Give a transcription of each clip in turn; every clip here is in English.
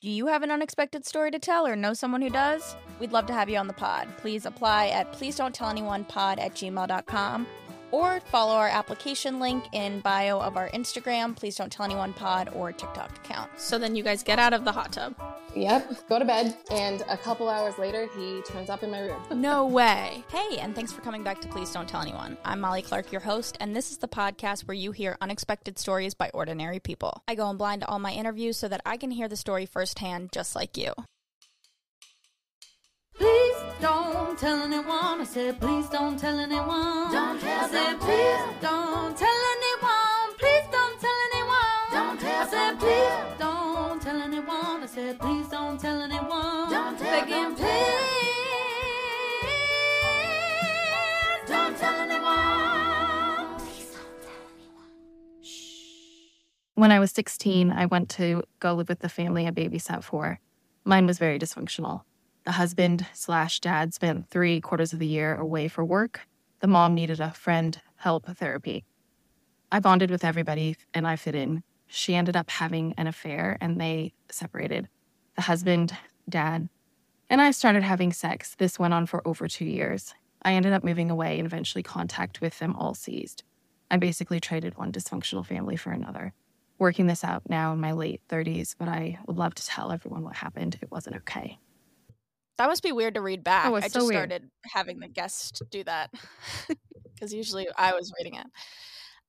Do you have an unexpected story to tell or know someone who does? We'd love to have you on the pod. Please apply at please don't tell anyone pod at gmail.com or follow our application link in bio of our Instagram, please don't tell anyone pod or TikTok account. So then you guys get out of the hot tub. Yep, go to bed, and a couple hours later, he turns up in my room. no way. Hey, and thanks for coming back to Please Don't Tell Anyone. I'm Molly Clark, your host, and this is the podcast where you hear unexpected stories by ordinary people. I go in blind to all my interviews so that I can hear the story firsthand, just like you. Please don't tell anyone. I said, please don't tell anyone. Don't tell I said, please don't tell anyone. Please don't tell anyone. Don't tell I said, please don't tell anyone. I said, please don't tell anyone. Don't tell Begging, please don't tell anyone. Please don't tell anyone. When I was 16, I went to go live with the family I babysat for. Mine was very dysfunctional. The husband slash dad spent three quarters of the year away for work. The mom needed a friend, help, therapy. I bonded with everybody and I fit in. She ended up having an affair and they separated. The husband, dad, and I started having sex. This went on for over two years. I ended up moving away and eventually contact with them all ceased. I basically traded one dysfunctional family for another. Working this out now in my late 30s, but I would love to tell everyone what happened. It wasn't okay. That must be weird to read back. Oh, I so just weird. started having the guest do that because usually I was reading it.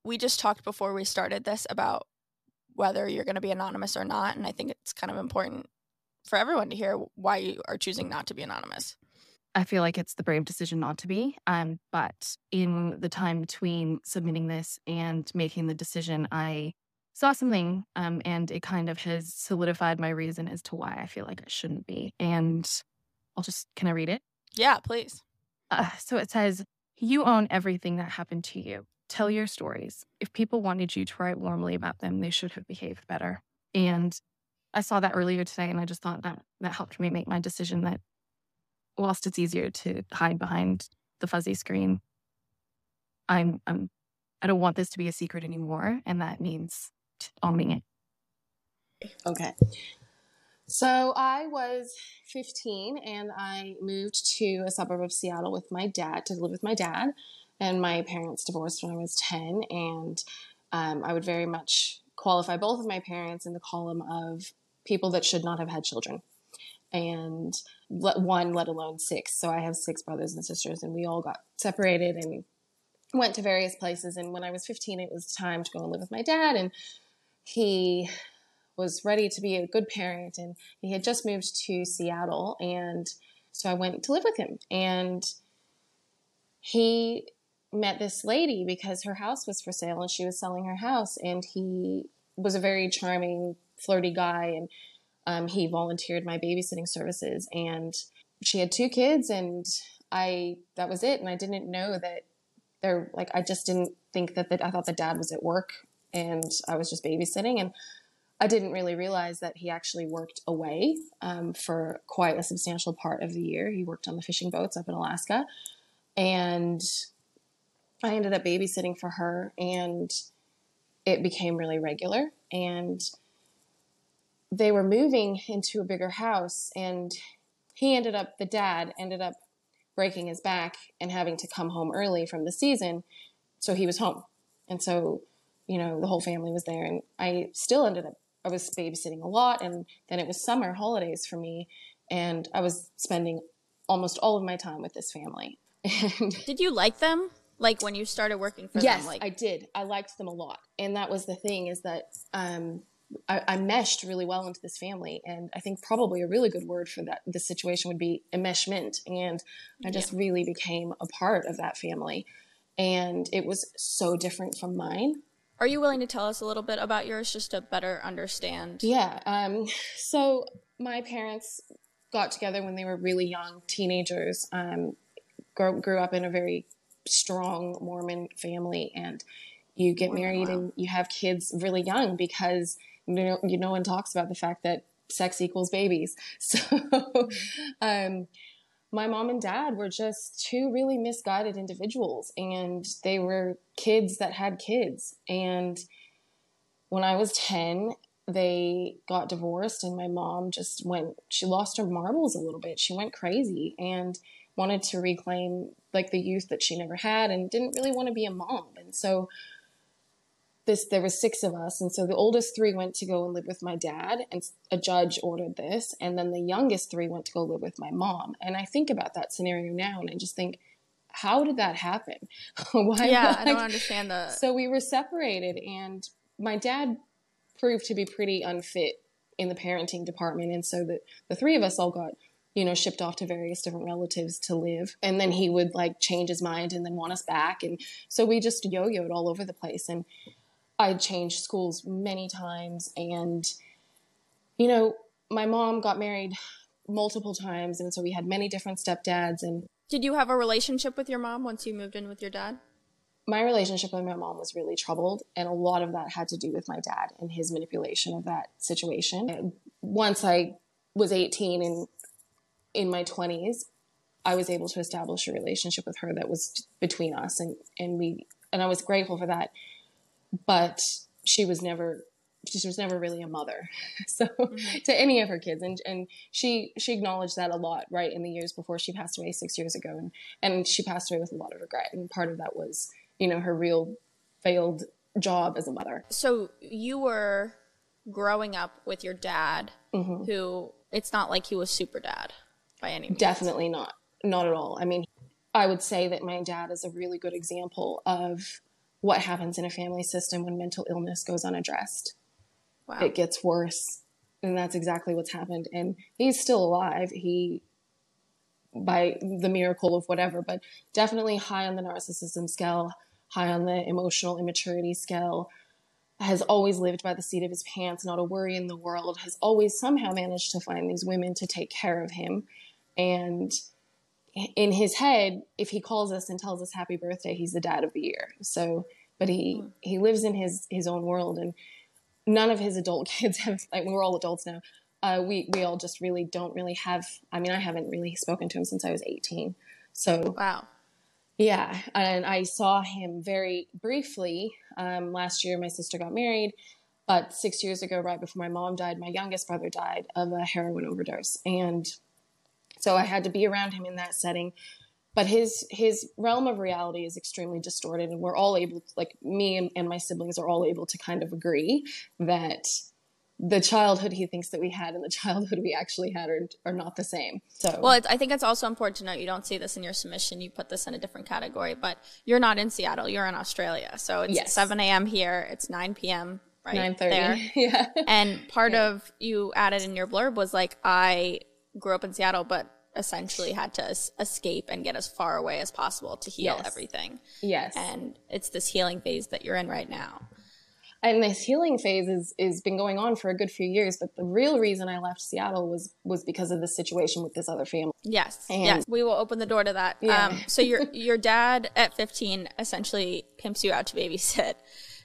We just talked before we started this about whether you're going to be anonymous or not. And I think it's kind of important for everyone to hear why you are choosing not to be anonymous. I feel like it's the brave decision not to be. Um, but in the time between submitting this and making the decision, I saw something um, and it kind of has solidified my reason as to why I feel like I shouldn't be. And I'll just, can I read it? Yeah, please. Uh, so it says, You own everything that happened to you. Tell your stories. If people wanted you to write warmly about them, they should have behaved better. And I saw that earlier today, and I just thought that that helped me make my decision that whilst it's easier to hide behind the fuzzy screen, I'm, I'm I don't want this to be a secret anymore, and that means owning it. Okay. So I was 15 and I moved to a suburb of Seattle with my dad to live with my dad. And my parents divorced when I was 10. And um, I would very much qualify both of my parents in the column of people that should not have had children. And let, one, let alone six. So I have six brothers and sisters, and we all got separated and went to various places. And when I was 15, it was time to go and live with my dad. And he was ready to be a good parent and he had just moved to Seattle and so I went to live with him. And he met this lady because her house was for sale and she was selling her house and he was a very charming flirty guy and um, he volunteered my babysitting services and she had two kids and I that was it. And I didn't know that they're like I just didn't think that the, I thought the dad was at work and I was just babysitting and I didn't really realize that he actually worked away um, for quite a substantial part of the year. He worked on the fishing boats up in Alaska. And I ended up babysitting for her, and it became really regular. And they were moving into a bigger house, and he ended up, the dad ended up breaking his back and having to come home early from the season. So he was home. And so, you know, the whole family was there, and I still ended up I was babysitting a lot, and then it was summer holidays for me, and I was spending almost all of my time with this family. And Did you like them? Like when you started working for yes, them? Like I did. I liked them a lot, and that was the thing is that um, I, I meshed really well into this family, and I think probably a really good word for that this situation would be enmeshment, and I just really became a part of that family, and it was so different from mine Are you willing to tell us a little bit about yours just to better understand? Yeah. Um, so my parents got together when they were really young, teenagers. Um, grew, grew up in a very strong Mormon family, and you get married wow. and you have kids really young because you know, you no one talks about the fact that sex equals babies. So, um, my mom and dad were just two really misguided individuals, and they were kids that had kids. And when I was 10, they got divorced, and my mom just went, she lost her marbles a little bit. She went crazy and wanted to reclaim like the youth that she never had and didn't really want to be a mom. And so, this there was six of us and so the oldest three went to go and live with my dad and a judge ordered this and then the youngest three went to go live with my mom. And i think about that scenario now and i just think how did that happen? Why yeah i don't understand the so we were separated and my dad proved to be pretty unfit in the parenting department and so the, the three of us all got you know shipped off to various different relatives to live and then he would like change his mind and then want us back and so we just yo-yoed all over the place and I changed schools many times. And, you know, my mom got married multiple times. And so we had many different stepdads. And did you have a relationship with your mom once you moved in with your dad? My relationship with my mom was really troubled. And a lot of that had to do with my dad and his manipulation of that situation. Once I was 18 and in my 20s, I was able to establish a relationship with her that was between us and, and we and I was grateful for that but she was never she was never really a mother so mm-hmm. to any of her kids and and she she acknowledged that a lot right in the years before she passed away six years ago and and she passed away with a lot of regret and part of that was you know her real failed job as a mother so you were growing up with your dad mm-hmm. who it's not like he was super dad by any means definitely not not at all i mean i would say that my dad is a really good example of what happens in a family system when mental illness goes unaddressed. Wow. It gets worse. And that's exactly what's happened. And he's still alive. He, by the miracle of whatever, but definitely high on the narcissism scale, high on the emotional immaturity scale, has always lived by the seat of his pants, not a worry in the world, has always somehow managed to find these women to take care of him. And in his head, if he calls us and tells us happy birthday, he's the dad of the year. So, but he mm. he lives in his his own world, and none of his adult kids have. Like we're all adults now. Uh, we we all just really don't really have. I mean, I haven't really spoken to him since I was eighteen. So wow. Yeah, and I saw him very briefly um, last year. My sister got married, but six years ago, right before my mom died, my youngest brother died of a heroin overdose, and so I had to be around him in that setting. But his his realm of reality is extremely distorted, and we're all able, to, like me and, and my siblings, are all able to kind of agree that the childhood he thinks that we had and the childhood we actually had are, are not the same. So, well, I think it's also important to note you don't see this in your submission. You put this in a different category, but you're not in Seattle. You're in Australia. So it's yes. 7 a.m. here. It's 9 p.m. Right 9:30. There. yeah. And part yeah. of you added in your blurb was like, I grew up in Seattle, but essentially had to es- escape and get as far away as possible to heal yes. everything. Yes. And it's this healing phase that you're in right now. And this healing phase is is been going on for a good few years, but the real reason I left Seattle was was because of the situation with this other family. Yes. And yes. We will open the door to that. Yeah. Um, so your your dad at 15 essentially pimps you out to babysit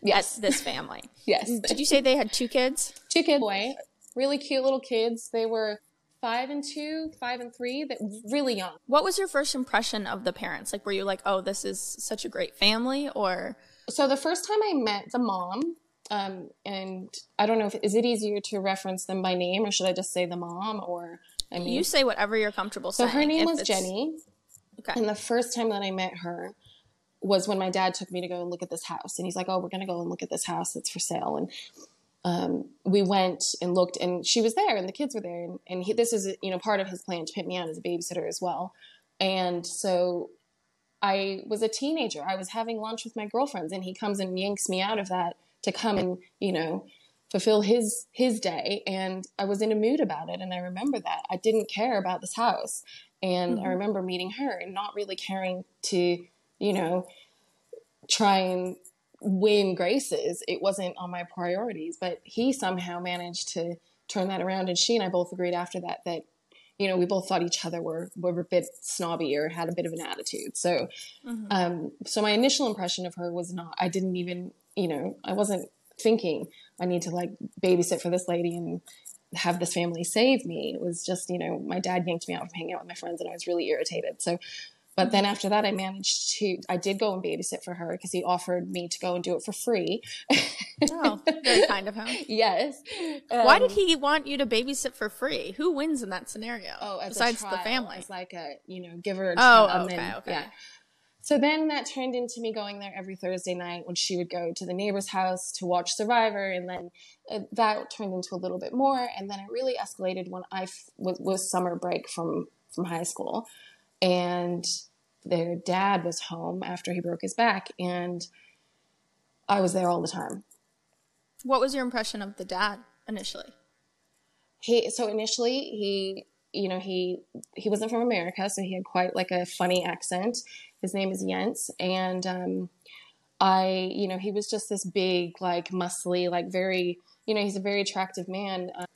yes. this family. yes. Did you say they had two kids? Two kids, boy. Really cute little kids. They were five and two, five and three, that really young. What was your first impression of the parents? Like, were you like, oh, this is such a great family, or? So the first time I met the mom, um, and I don't know if is it easier to reference them by name or should I just say the mom or I mean you say whatever you're comfortable so saying. So her name was Jenny. Okay. And the first time that I met her was when my dad took me to go and look at this house and he's like, "Oh, we're going to go and look at this house that's for sale." And um, we went and looked and she was there and the kids were there and, and he, this is you know part of his plan to put me out as a babysitter as well. And so i was a teenager. I was having lunch with my girlfriends and he comes and yanks me out of that to come and you know fulfill his his day. And i was in a mood about it and i remember that. I didn't care about this house. And mm-hmm. i remember meeting her and not really caring to you know try and win graces. It wasn't on my priorities, but he somehow managed to turn that around. And she and I both agreed after that that you know we both thought each other were were a bit snobby or had a bit of an attitude. So, mm-hmm. um, so my initial impression of her was not. I didn't even you know I wasn't thinking I need to like babysit for this lady and have this family save me. It was just, you know, my dad yanked me out from hanging out with my friends and I was really irritated. So but then after that, I managed to, I did go and babysit for her because he offered me to go and do it for free. oh, very kind of him. Yes. Um, Why did um, he want you to babysit for free? Who wins in that scenario? Oh, besides trial, the family. It's like a, you know, give her a Oh, okay, okay. Yeah. So then that turned into me going there every Thursday night when she would go to the neighbor's house to watch Survivor. And then uh, that turned into a little bit more. And then it really escalated when I f- was, was summer break from, from high school and their dad was home after he broke his back and I was there all the time. What was your impression of the dad initially? He so initially he you know he he wasn't from America so he had quite like a funny accent. His name is Jens and um I you know he was just this big like muscly like very you know he's a very attractive man uh,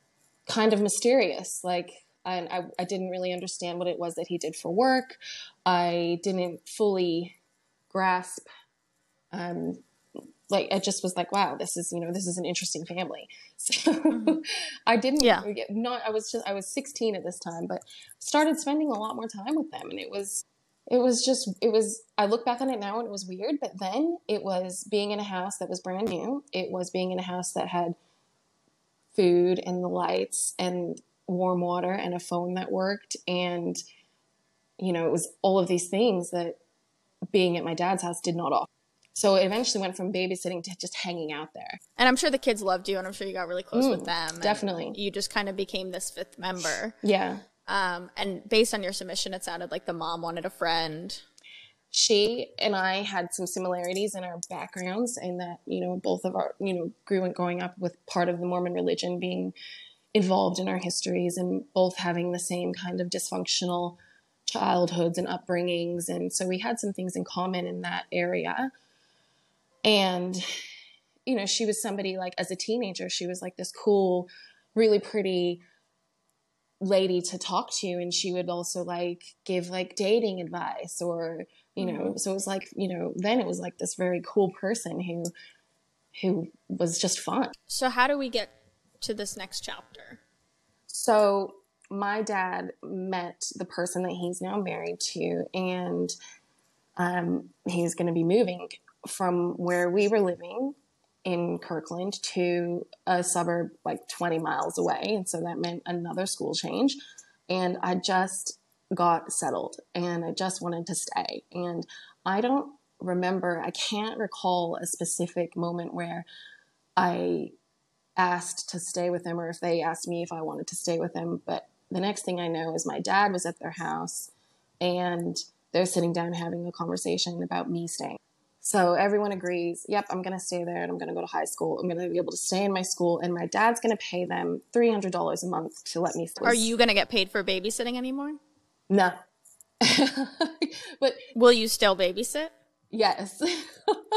kind of mysterious like and I, I didn't really understand what it was that he did for work. I didn't fully grasp, um, like it just was like, wow, this is you know this is an interesting family. So mm-hmm. I didn't, yeah, not I was just I was 16 at this time, but started spending a lot more time with them, and it was it was just it was i look back on it now and it was weird but then it was being in a house that was brand new it was being in a house that had food and the lights and warm water and a phone that worked. And you know it was all of these things that being at my dad's house did not offer. So it eventually went from babysitting to just hanging out there. And i'm sure the kids loved you and i'm sure you got really close mm, with them definitely. you just kind of became this fifth member. Yeah. Um, and based on your submission it sounded like the mom wanted a friend. She and I had some similarities in our backgrounds, in that you know both of our you know grew growing up with part of the Mormon religion being involved in our histories and both having the same kind of dysfunctional childhoods and upbringings. And so we had some things in common in that area. And, you know, she was somebody like as a teenager, she was like this cool, really pretty lady to talk to. And she would also like give like dating advice or, you know, mm-hmm. so it was like, you know, then it was like this very cool person who, who was just fun. So how do we get to this next chapter? So, my dad met the person that he's now married to, and um, he's going to be moving from where we were living in Kirkland to a suburb like 20 miles away. And so that meant another school change. And I just got settled and I just wanted to stay. And I don't remember, I can't recall a specific moment where I asked to stay with them or if they asked me if I wanted to stay with them. But the next thing I know is my dad was at their house and they're sitting down having a conversation about me staying. So everyone agrees, yep, I'm going to stay there and I'm going to go to high school. I'm going to be able to stay in my school and my dad's going to pay them $300 a month to let me stay. Are you going to get paid for babysitting anymore? No. but will you still babysit? Yes.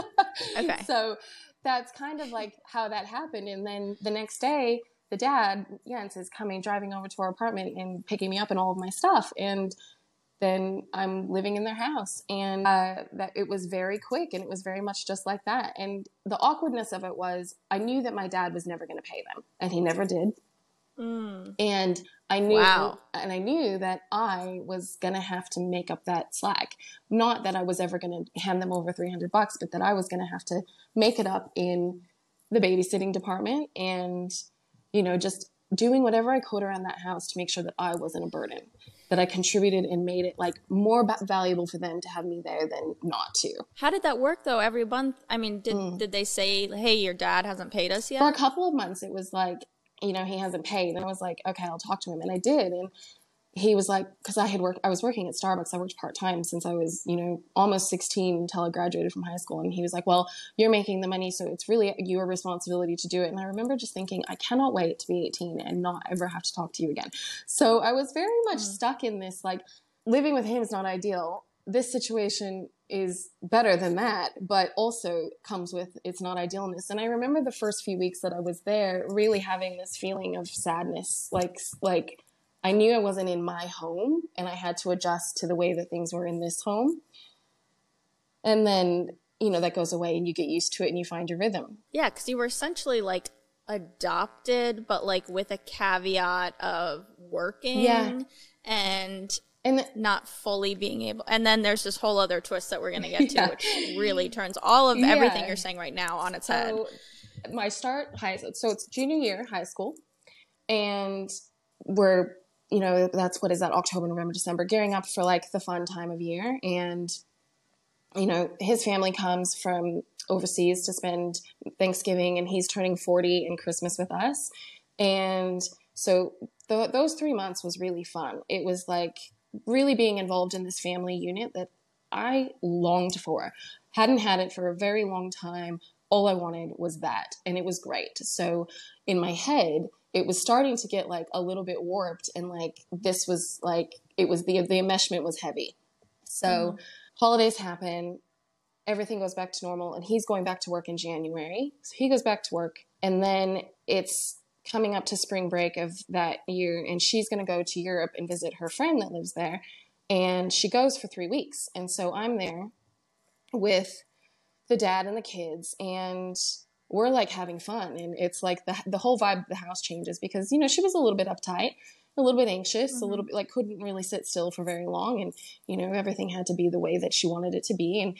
okay. So that's kind of like how that happened. And then the next day, the dad, Jens, is coming, driving over to our apartment and picking me up and all of my stuff. And then I'm living in their house. And uh, that it was very quick and it was very much just like that. And the awkwardness of it was I knew that my dad was never going to pay them, and he never did. Mm. And I knew, wow. and I knew that I was gonna have to make up that slack. Not that I was ever gonna hand them over three hundred bucks, but that I was gonna have to make it up in the babysitting department, and you know, just doing whatever I could around that house to make sure that I wasn't a burden, that I contributed and made it like more valuable for them to have me there than not to. How did that work though? Every month, I mean, did mm. did they say, "Hey, your dad hasn't paid us yet"? For a couple of months, it was like you know, he hasn't paid. And I was like, okay, I'll talk to him. And I did. And he was like, because I had worked, I was working at Starbucks. I worked part time since I was, you know, almost 16 until I graduated from high school. And he was like, well, you're making the money. So it's really your responsibility to do it. And I remember just thinking, I cannot wait to be 18 and not ever have to talk to you again. So I was very much mm. stuck in this, like, living with him is not ideal. This situation is better than that, but also comes with its not idealness. And I remember the first few weeks that I was there really having this feeling of sadness, like like I knew I wasn't in my home and I had to adjust to the way that things were in this home. And then, you know, that goes away and you get used to it and you find your rhythm. Yeah, cuz you were essentially like adopted but like with a caveat of working yeah. and and not fully being able and then there's this whole other twist that we're going to get to yeah. which really turns all of yeah. everything you're saying right now on its so, head my start high so it's junior year high school and we're you know that's what is that october november december gearing up for like the fun time of year and you know his family comes from overseas to spend thanksgiving and he's turning 40 and christmas with us and so th- those three months was really fun it was like really being involved in this family unit that I longed for. Hadn't had it for a very long time. All I wanted was that, and it was great. So in my head, it was starting to get like a little bit warped, and like this was like it was the the enmeshment was heavy. So mm-hmm. holidays happen, everything goes back to normal, and he's going back to work in January. So he goes back to work, and then it's coming up to spring break of that year, and she's going to go to Europe and visit her friend that lives there. And she goes for three weeks. And so I'm there with the dad and the kids, and we're like having fun. And it's like the, the whole vibe of the house changes because, you know, she was a little bit uptight, a little bit anxious, mm-hmm. a little bit like couldn't really sit still for very long. And, you know, everything had to be the way that she wanted it to be. And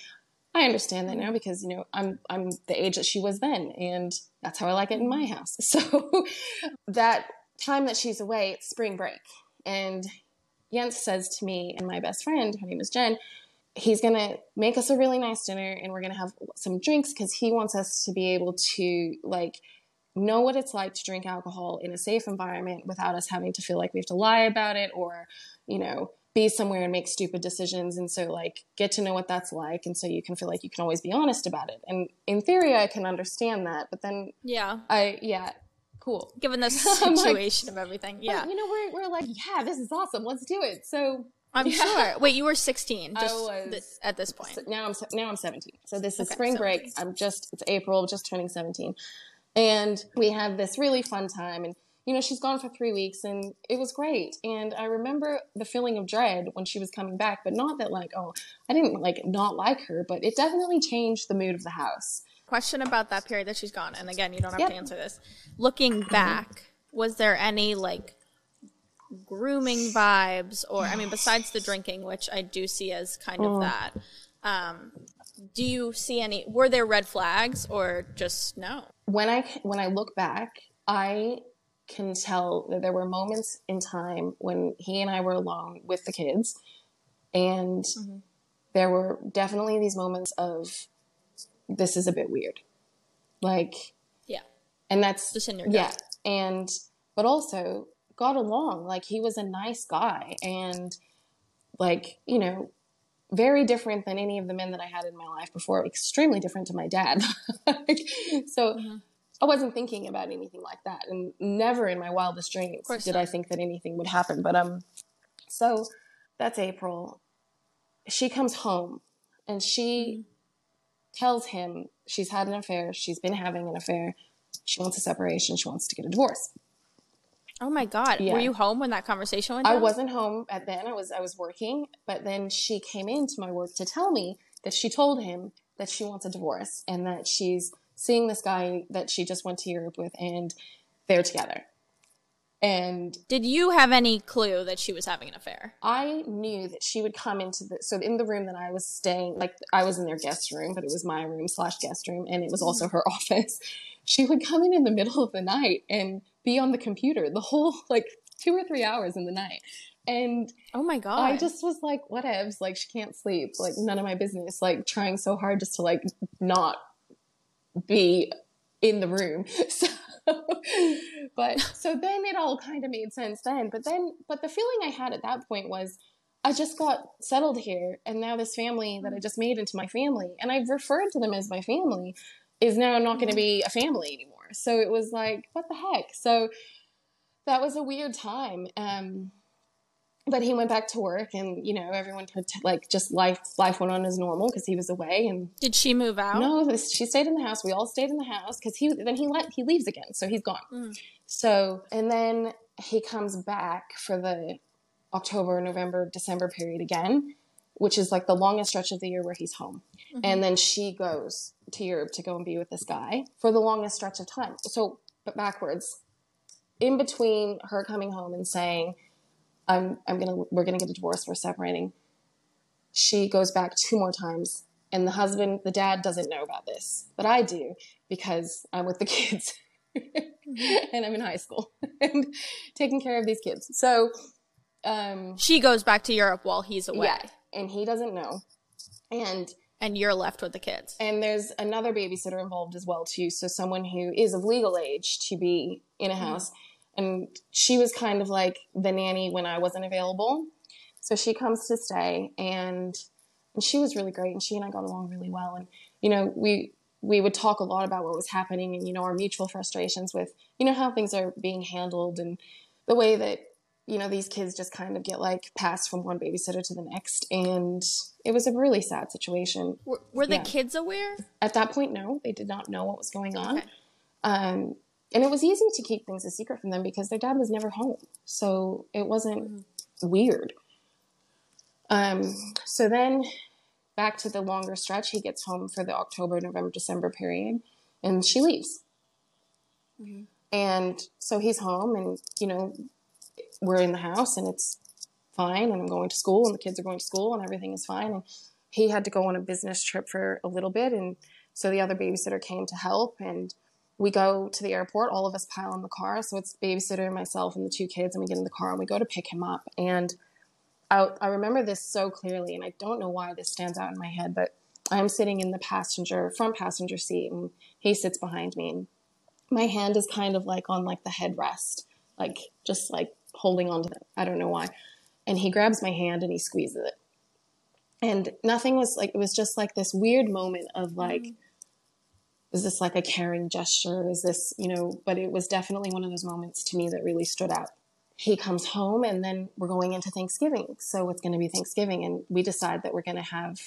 I understand that now because, you know, I'm, I'm the age that she was then. And that's how I like it in my house. So that time that she's away, it's spring break. And Jens says to me and my best friend, her name is Jen, he's to make us a really nice dinner and we're to have some drinks because he wants us to be able to like know what it's like to drink alcohol in a safe environment without us having to feel like we have to lie about it or, you know, be somewhere and make stupid decisions and so like get to know what that's like and so you can feel like you can always be honest about it and in theory i can understand that but then yeah i yeah cool given the situation like, of everything yeah you know we're, we're like yeah this is awesome let's do it so I'm yeah. sure. Wait, you were 16 just was, th- at this point. now I'm now I'm 17. So this is okay, spring 17. break. I'm just it's April, just turning 17. And we had this really fun time and you know, she's gone for three weeks and it was great. And I remember the feeling of dread when she was coming back, but not that like, oh, I didn't like not like her, but it definitely changed the mood of the house. Question about that period that she's gone. And again, you don't have yep. to answer this. Looking back, was there any like grooming vibes or, I mean, besides the drinking, which I do see as kind of oh. that, um, do you see any were there red flags or just no when i when i look back i can tell that there were moments in time when he and I were alone with the kids, and mm-hmm. there were definitely these moments of this is a bit weird, like yeah, and that's just in your yeah, and but also got along like he was a nice guy and like you know very different than any of the men that I had in my life before, extremely different to my dad. like, so mm-hmm. I wasn't thinking about anything like that, and never in my wildest dreams did I think that anything would happen. But um, so that's April. She comes home, and she mm-hmm. tells him she's had an affair. She's been having an affair. She wants a separation. She wants to get a divorce. Oh my god! Yeah. Were you home when that conversation went down? I wasn't home at then. I was I was working, but then she came into my work to tell me that she told him that she wants a divorce and that she's seeing this guy that she just went to Europe with, and they're together. And did you have any clue that she was having an affair? I knew that she would come into the so in the room that I was staying, like I was in their guest room, but it was my room slash guest room, and it was also her office. She would come in in the middle of the night and be on the computer the whole like two or three hours in the night. And oh my god, I just was like, whatevs. Like she can't sleep. Like none of my business. Like trying so hard just to like not be in the room. So, but so then it all kind of made sense then. But then, but the feeling I had at that point was I just got settled here, and now this family that I just made into my family, and I've referred to them as my family, is now not going to be a family anymore. So it was like, what the heck? So that was a weird time. Um, but he went back to work and you know everyone pret- like just life life went on as normal because he was away and Did she move out? no this, she stayed in the house. We all stayed in the house because he then he let he leaves again so he's gone. Mm. So and then he comes back for the october november december period again which is like the longest stretch of the year where he's home. Mm-hmm. And then she goes to europe to go and be with this guy for the longest stretch of time. So but backwards in between her coming home and saying I'm I'm gonna we're gonna get a divorce, we're separating. She goes back two more times, and the husband, the dad, doesn't know about this, but I do because I'm with the kids, and I'm in high school and taking care of these kids. So, um, She goes back to Europe while he's away. yeah, and he doesn't know, and And you're left with the kids. and there's another babysitter involved as well too so someone who is of legal age to be in a house and she was kind of like the nanny when i wasn't available so she comes to stay and and she was really great and she and i got along really well and you know we we would talk a lot about what was happening and you know our mutual frustrations with you know how things are being handled and the way that you know these kids just kind of get like passed from one babysitter to the next and it was a really sad situation Were, were the Yeah. kids aware? at that point, no, they did not know what was going on. Okay. Um, and it was easy to keep things a secret from them because their dad was never home. So it wasn't weird. Um, so then back to the longer stretch, he gets home for the October, November, December period, and she leaves. And so he's home, and, you know, we're in the house, and it's fine, and I'm going to school, and the kids are going to school, and everything is fine. And he had to go on a business trip for a little bit, and so the other babysitter came to help, and we go to the airport. All of us pile in the car, so it's babysitter, myself, and the two kids, and we get in the car and we go to pick him up. And I, I remember this so clearly, and I don't know why this stands out in my head, but I'm sitting in the passenger front passenger seat, and he sits behind me, and my hand is kind of like on like the headrest, like just like holding on to it. I don't know why. And he grabs my hand and he squeezes it and nothing was like it was just like this weird moment of like mm. Is this like a caring gesture? Is this you know but it was definitely one of those moments to me that really stood out. He comes home and then we're going into thanksgiving. So it's going to be thanksgiving and we decide that we're going to have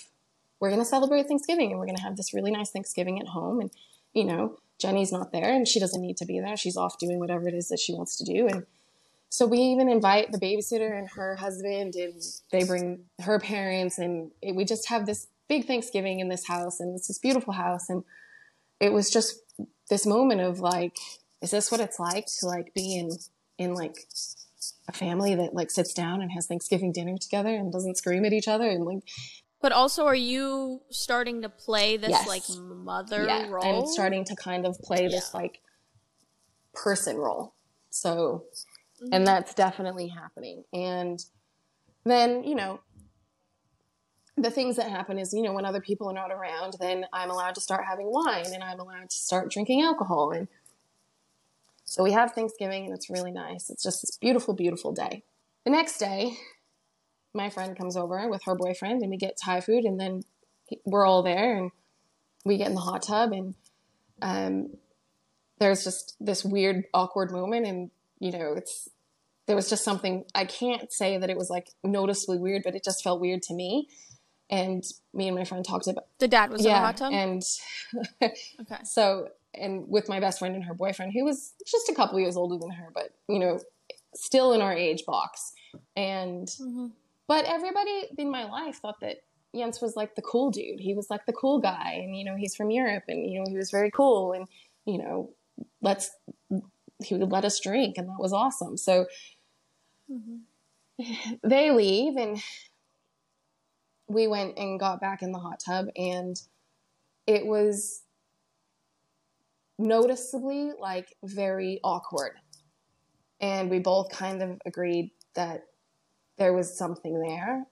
we're going to celebrate thanksgiving and we're going to have this really nice thanksgiving at home. And you know jenny's not there and she doesn't need to be there. She's off doing whatever it is that she wants to do. And so we even invite the babysitter and her husband, and they bring her parents, and it, we just have this big Thanksgiving in this house, and it's this beautiful house, and it was just this moment of like, is this what it's like to like be in in like a family that like sits down and has Thanksgiving dinner together and doesn't scream at each other and like But also, are you starting to play this Yes. like mother yeah, role? I'm starting to kind of play this like person role. So, and mm-hmm. that's definitely happening. And then, you know, the things that happen is, you know, when other people are not around, then I'm allowed to start having wine and I'm allowed to start drinking alcohol. And so we have Thanksgiving and it's really nice. It's just this beautiful, beautiful day. The next day, my friend comes over with her boyfriend and we get Thai food and then we're all there and we get in the hot tub and um, there's just this weird awkward moment and you know it's there was just something i can't say that it was like noticeably weird but it just felt weird to me and me and my friend talked about the dad was in the yeah hot tub. and okay. so and with my best friend and her boyfriend who was just a couple years older than her but you know still in our age box and mm-hmm. but everybody in my life thought that Jens was like the cool dude. He was like the cool guy, and you know he's from Europe, and you know he was very cool, and you know let's he would let us drink, and that was awesome. So mm-hmm. they leave, and we went and got back in the hot tub, and it was noticeably like very awkward, and we both kind of agreed that there was something there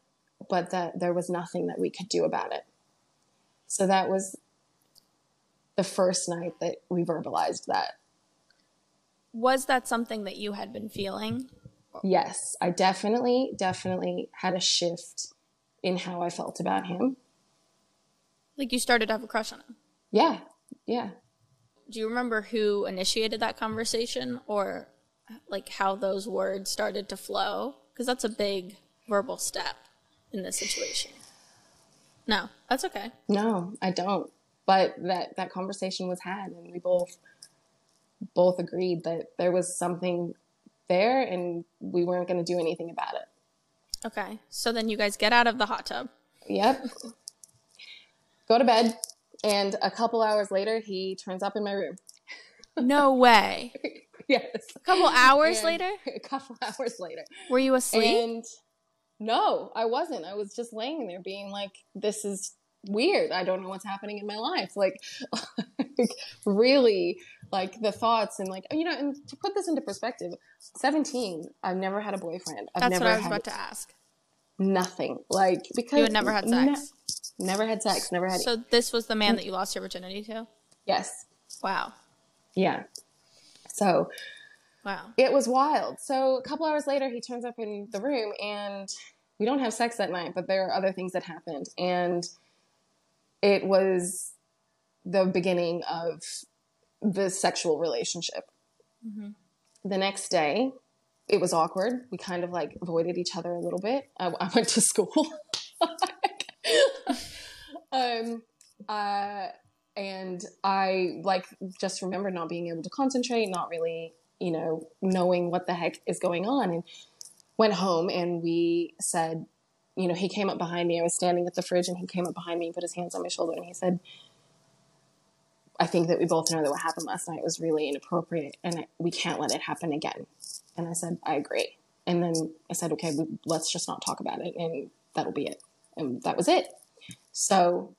but that there was nothing that we could do about it. So that was the first night that we verbalized that. Was that something that you had been feeling? Yes, I definitely, definitely had a shift in how I felt about him. Like you started to have a crush on him? Yeah, yeah. Do you remember who initiated that conversation or like how those words started to flow? Because that's a big verbal step in this situation. No, that's okay. No, I don't. But that that conversation was had, and we both both agreed that there was something there, and we weren't going to do anything about it. Okay. So then you guys get out of the hot tub. Yep. Go to bed, and a couple hours later, he turns up in my room. No way. yes. A couple hours And later? A couple hours later. Were you asleep? And no, I wasn't. I was just laying there being like, this is weird. I don't know what's happening in my life. Like, like, really, like the thoughts and like, you know, and to put this into perspective, 17, I've never had a boyfriend. I've That's never what I was about to ask. nothing. Like, because You had never had ne- sex. never had sex. Never had. So this was the man mm. that you lost your virginity to? yes. Wow. Yeah. So Wow. it was wild. So a couple hours later, he turns up in the room and we don't have sex that night, but there are other things that happened. And it was the beginning of the sexual relationship. The next day, it was awkward. We kind of like avoided each other a little bit. I, I went to school. um, uh, and I like just remember not being able to concentrate, not really, you know, knowing what the heck is going on. And went home and we said, you know, he came up behind me. I was standing at the fridge and he came up behind me and put his hands on my shoulder and he said, I think that we both know that what happened last night was really inappropriate and we can't let it happen again. And I said, I agree. And then I said, okay, let's just not talk about it and that'll be it. And that was it. So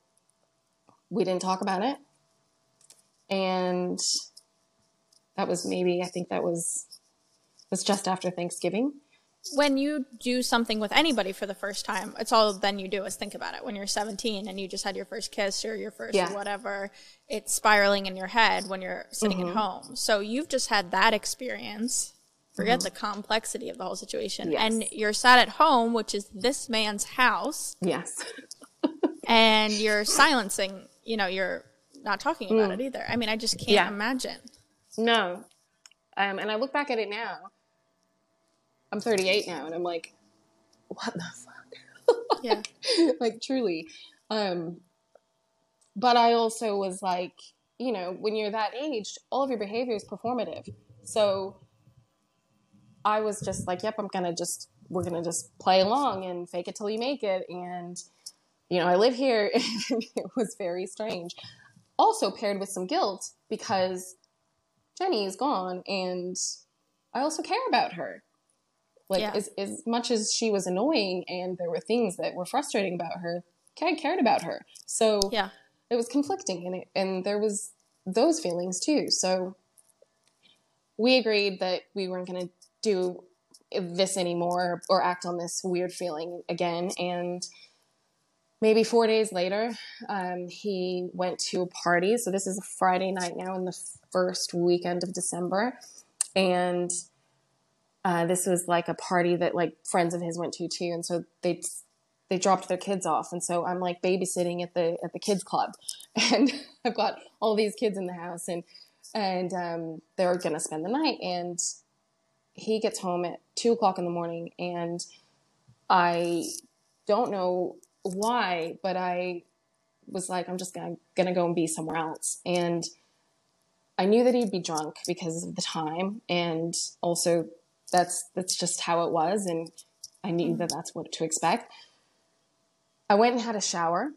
we didn't talk about it. And that was maybe, I think that was, was just after Thanksgiving. When you do something with anybody for the first time, it's all then you do is think about it. When you're 17 and you just had your first kiss or your first Yeah. whatever, it's spiraling in your head when you're sitting Mm-hmm. at home. So you've just had that experience. Forget the complexity of the whole situation. Mm-hmm. Yes. And you're sat at home, which is this man's house, Yes. and you're silencing, you know, you're not talking about it either. I mean, I just can't Mm. Yeah. imagine. No. Um, and I look back at it now. I'm 38 now, and I'm like, what the fuck? Yeah. like truly. Um, but I also was like, you know, when you're that age, all of your behavior is performative. So I was just like, yep, I'm gonna just we're gonna just play along and fake it till you make it. And you know, I live here. it was very strange. Also paired with some guilt because Jenny is gone, and I also care about her. Like Yeah. as as much as she was annoying, and there were things that were frustrating about her, I cared about her. So Yeah. it was conflicting, and it, and there was those feelings too. So we agreed that we weren't going to do this anymore or act on this weird feeling again. And maybe four days later, um, he went to a party. So this is a Friday night now in the first weekend of December. And uh, this was like a party that like friends of his went to too. And so they they dropped their kids off. And so I'm like babysitting at the at the kids club. And I've got all these kids in the house and and um, they're gonna spend the night. And he gets home at two o'clock in the morning and I don't know why, but I was like, I'm just gonna gonna go and be somewhere else. And I knew that he'd be drunk because of the time, and also that's that's just how it was, and I knew that mm-hmm. that's what to expect. I went and had a shower,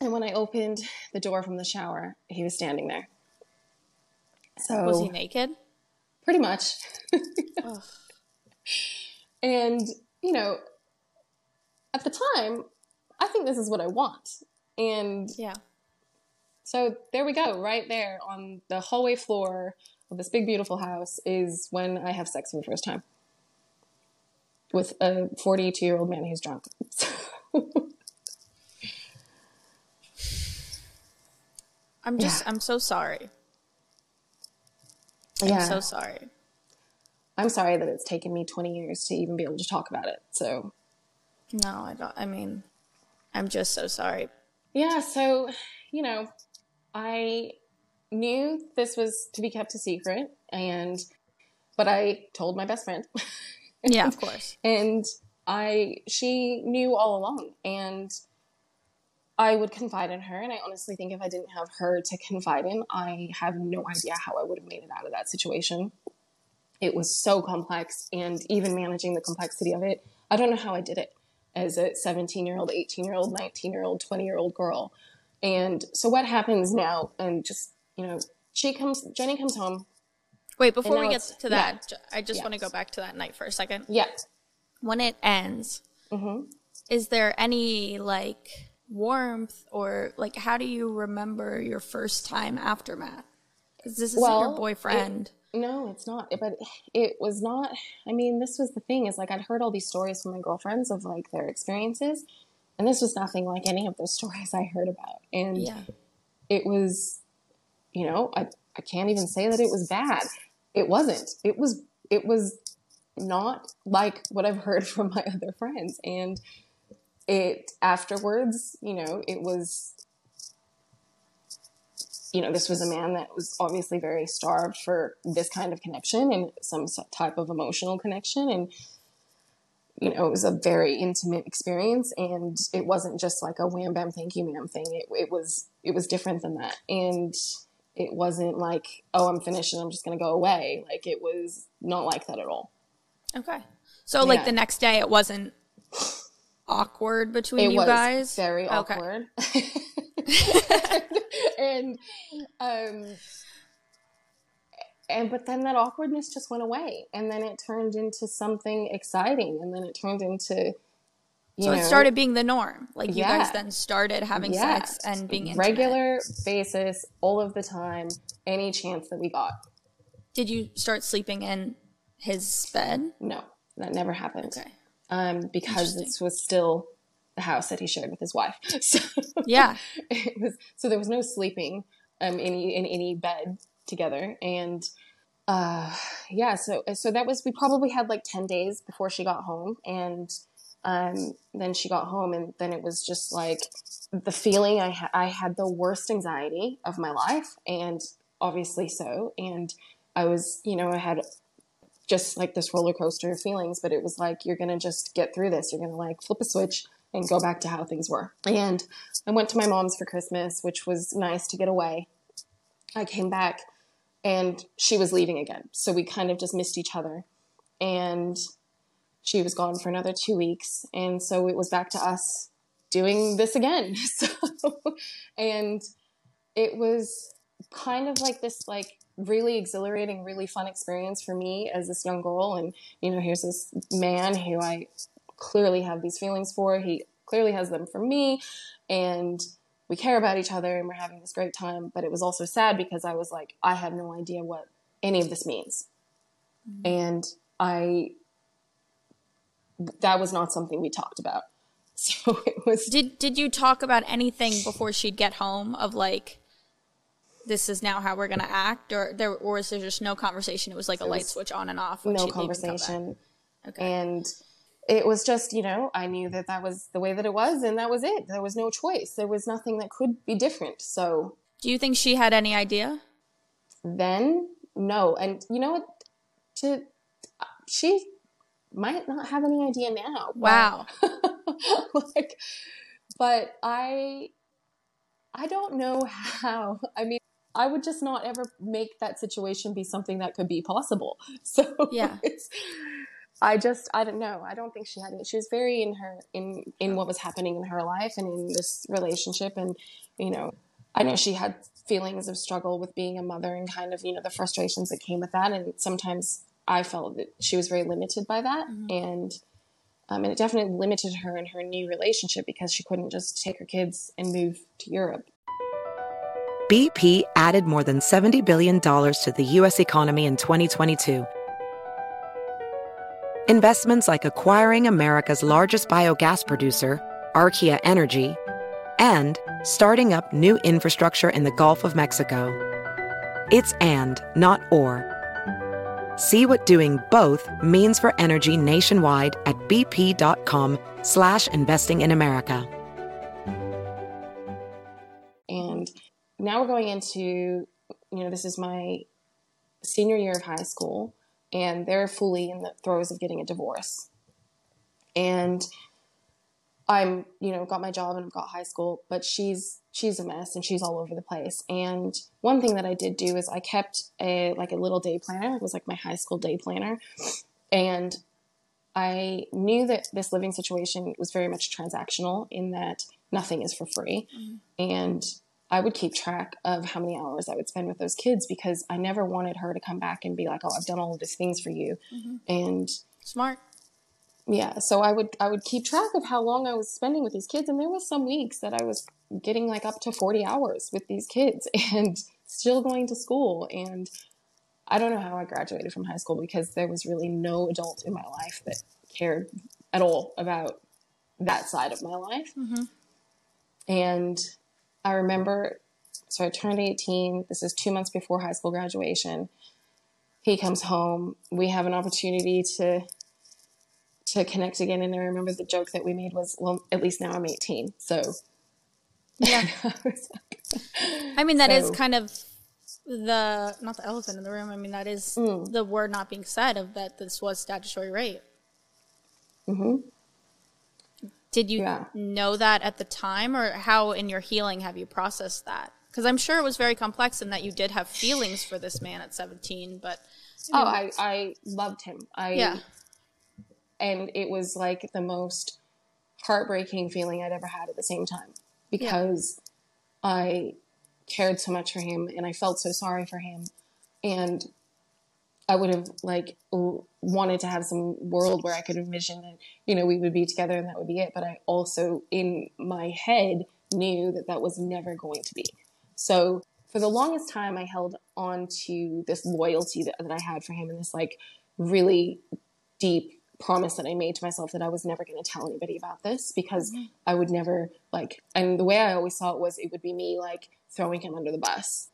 and when I opened the door from the shower, he was standing there. So Was he naked? pretty much. and, you know, at the time, I think this is what I want. And Yeah. So there we go, right there on the hallway floor of this big, beautiful house is when I have sex for the first time with a 42 year old man who's drunk. I'm just, I'm so sorry. I'm yeah. so sorry. I'm sorry that it's taken me 20 years to even be able to talk about it. So, No, I don't. I mean, I'm just so sorry. yeah, so, you know, I knew this was to be kept a secret and but I told my best friend Yeah, of course. and I, she knew all along. And I would confide in her. And I honestly think if I didn't have her to confide in, I have no idea how I would have made it out of that situation. It was so complex. And even managing the complexity of it, I don't know how I did it as a 17 year old, 18 year old, 19 year old, 20 year old girl. And so what happens now, and just, you know, she comes, Jenny comes home. Wait, before we get to yeah. that, j- I just Yeah. want to go back to that night for a second. Yeah. When it ends, hmm is there any like warmth or like how do you remember your first time aftermath? Because this is Well, your boyfriend. No, it's not. But it was not. I mean, this was the thing is like I'd heard all these stories from my girlfriends of like their experiences, and this was nothing like any of those stories I heard about. And yeah. it was, you know, I I can't even say that it was bad. It wasn't. It was. It was not like what I've heard from my other friends, and it afterwards, you know, it was you know, this was a man that was obviously very starved for this kind of connection and some type of emotional connection. And, you know, it was a very intimate experience. And it wasn't just like a wham bam, thank you, ma'am thing. It, it was, it was different than that. And it wasn't like, oh, I'm finished and I'm just going to go away. Like it was not like that at all. Okay. So like Yeah. the next day it wasn't awkward between it you was guys? very Okay. awkward. and um and but then that awkwardness just went away and then it turned into something exciting and then it turned into you So know it started being the norm. Like you guys then started having yeah, sex and being intimate. regular basis all of the time any chance that we got Did you start sleeping in his bed? no that never happened Okay. um because this was still the house that he shared with his wife so Yeah. it was so there was no sleeping um in any, in any bed together. And uh yeah so so that was we probably had like 10 days before she got home. And um then she got home and then it was just like the feeling i ha- i had the worst anxiety of my life and obviously so. And i was you know i had just like this roller coaster of feelings but it was like you're gonna just get through this. You're gonna like flip a switch and go back to how things were. And I went to my mom's for Christmas, which was nice to get away. I came back and she was leaving again. So we kind of just missed each other. And she was gone for another two weeks. And so it was back to us doing this again. So, and it was kind of like this, like, really exhilarating, really fun experience for me as this young girl. And, you know, here's this man who I clearly have these feelings for. He clearly has them for me and we care about each other and we're having this great time. But it was also sad because I was like, I have no idea what any of this means. Mm-hmm. And I, that was not something we talked about. So it was, Did did you talk about anything before she'd get home of like this is now how we're gonna act or there or was there just no conversation? It was like a light switch on and off. no she'd leave and come back? conversation. Okay. And it was just, you know, I knew that that was the way that it was and that was it. There was no choice. There was nothing that could be different. So Do you think she had any idea? then no and you know what to she might not have any idea now Wow. like but i i don't know how i mean i would just not ever make that situation be something that could be possible so Yeah. it's i just i don't know i don't think she had any she was very in her in in what was happening in her life and in this relationship and you know I know she had feelings of struggle with being a mother and kind of, you know, the frustrations that came with that. And sometimes I felt that she was very limited by that. And, um, and it definitely limited her in her new relationship because she couldn't just take her kids and move to Europe. BP added more than $70 billion to the U.S. economy in 2022. Investments like acquiring America's largest biogas producer, Archaea Energy, and starting up new infrastructure in the Gulf of Mexico. It's and, not or. See what doing both means for energy nationwide at bp.com slash investing in America. And now we're going into, you know, this is my senior year of high school. And they're fully in the throes of getting a divorce. And I'm, you know, got my job and I've got high school, but she's she's a mess and she's all over the place. And one thing that I did do is I kept a like a little day planner. It was like my high school day planner. And I knew that this living situation was very much transactional in that nothing is for free. Mm-hmm. And I would keep track of how many hours I would spend with those kids because I never wanted her to come back and be like, "Oh, I've done all of these things for you." Mm-hmm. And smart yeah so i would i would keep track of how long i was spending with these kids and there was some weeks that i was getting like up to 40 hours with these kids and still going to school and i don't know how i graduated from high school because there was really no adult in my life that cared at all about that side of my life mm-hmm. and i remember so i turned 18 this is two months before high school graduation he comes home we have an opportunity to to connect again. And I remember the joke that we made was, well, at least now I'm 18. So, yeah. I mean, that so. is kind of the, not the elephant in the room. I mean, that is mm. the word not being said of that this was statutory rape. Mm-hmm. Did you yeah. know that at the time, or how in your healing have you processed that? Because I'm sure it was very complex in that you did have feelings for this man at 17, but. Oh, I, I loved him. I yeah and it was like the most heartbreaking feeling I'd ever had at the same time because yeah. I cared so much for him and I felt so sorry for him and I would have like wanted to have some world where I could envision that you know we would be together and that would be it but I also in my head knew that that was never going to be so for the longest time I held on to this loyalty that, that I had for him and this like really deep promise that I made to myself that I was never going to tell anybody about this because mm-hmm. I would never like, and the way I always saw it was it would be me like throwing him under the bus.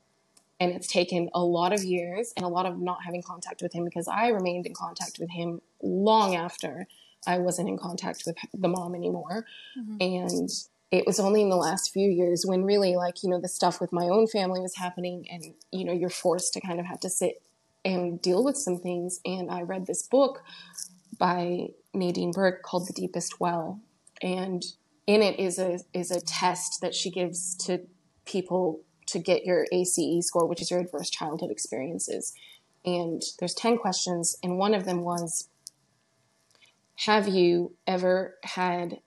And it's taken a lot of years and a lot of not having contact with him because I remained in contact with him long after I wasn't in contact with the mom anymore. Mm-hmm. And it was only in the last few years when really like, you know, the stuff with my own family was happening and, you know, you're forced to kind of have to sit and deal with some things. And I read this book by Nadine Burke called The Deepest Well. And in it is a is a test that she gives to people to get your ACE score, which is your adverse childhood experiences. And there's 10 questions, and one of them was Have you ever had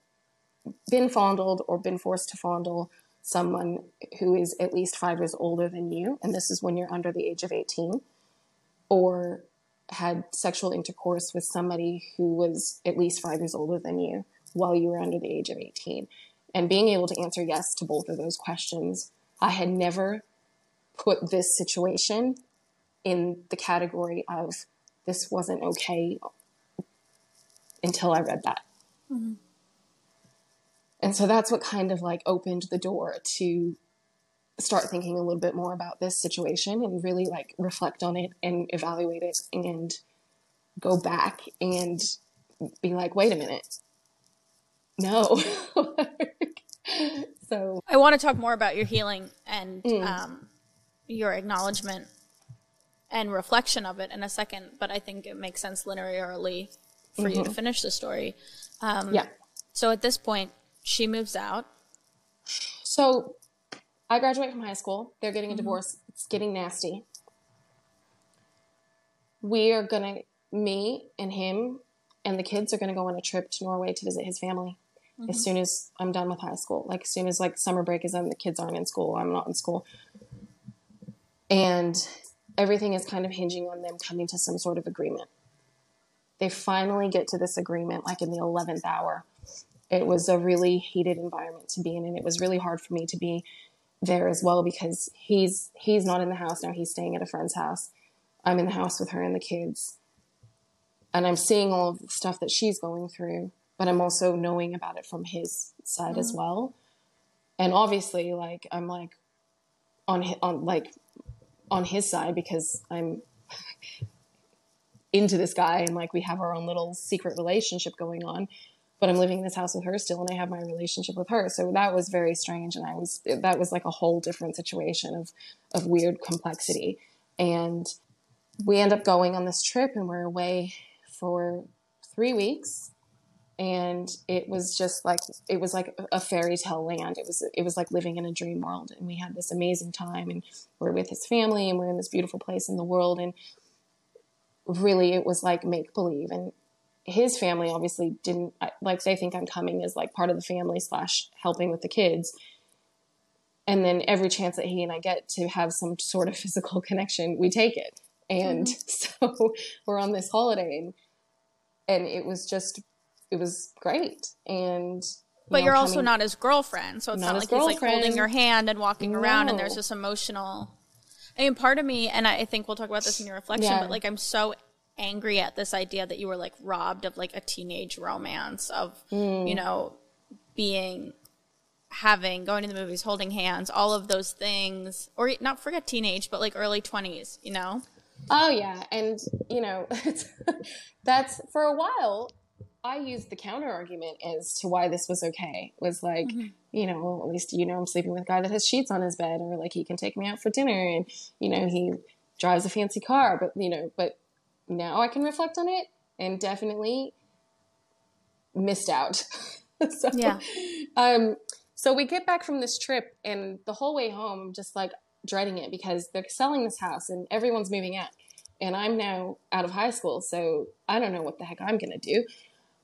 been fondled or been forced to fondle someone who is at least five years older than you? And this is when you're under the age of 18. Or had sexual intercourse with somebody who was at least five years older than you while you were under the age of 18. And being able to answer yes to both of those questions, I had never put this situation in the category of this wasn't okay until I read that. Mm-hmm. And so that's what kind of like opened the door to start thinking a little bit more about this situation and really like reflect on it and evaluate it and go back and be like, wait a minute. No. so I want to talk more about your healing and mm. um, your acknowledgement and reflection of it in a second, but I think it makes sense linearly for mm-hmm. you to mm-hmm. finish the story. Um, yeah. So at this point, she moves out. So I graduate from high school. They're getting a mm-hmm. divorce. It's getting nasty. We are going to, me and him and the kids are going to go on a trip to Norway to visit his family mm-hmm. as soon as I'm done with high school. Like, as soon as like summer break is done, the kids aren't in school. I'm not in school. And everything is kind of hinging on them coming to some sort of agreement. They finally get to this agreement like in the 11th hour. It was a really heated environment to be in, and it was really hard for me to be there as well because he's he's not in the house now. He's staying at a friend's house. I'm in the house with her and the kids. And I'm seeing all of the stuff that she's going through, but I'm also knowing about it from his side mm-hmm. as well. And obviously, like I'm like on on like on his side because I'm into this guy and like we have our own little secret relationship going on but I'm living in this house with her still and I have my relationship with her. So that was very strange. And I was, that was like a whole different situation of, of weird complexity. And we end up going on this trip and we're away for three weeks and it was just like it was like a fairy tale land. It was it was like living in a dream world and we had this amazing time and we're with his family and we're in this beautiful place in the world and really it was like make believe and his family obviously didn't like they think i'm coming as like part of the family slash helping with the kids. And then every chance that he and i get to have some sort of physical connection we take it. And mm-hmm. so we're on this holiday and and it was just it was great and but you are also not his girlfriend so it's not, not like he's like holding your hand and walking no. around and there's this emotional i mean part of me and i think we'll talk about this in your reflection yeah. but like i'm so angry at this idea that you were like robbed of like a teenage romance of mm. you know being having going to the movies holding hands all of those things or not forget teenage but like early 20s you know oh yeah and you know that's for a while I used the counter argument as to why this was okay. It was like, mm-hmm. you know, well, at least you know I'm sleeping with a guy that has sheets on his bed, or like he can take me out for dinner, and you know he drives a fancy car. But you know, but now I can reflect on it, and definitely missed out. so, yeah. Um. So we get back from this trip, and the whole way home, I'm just like dreading it because they're selling this house, and everyone's moving out, and I'm now out of high school, so I don't know what the heck I'm gonna do.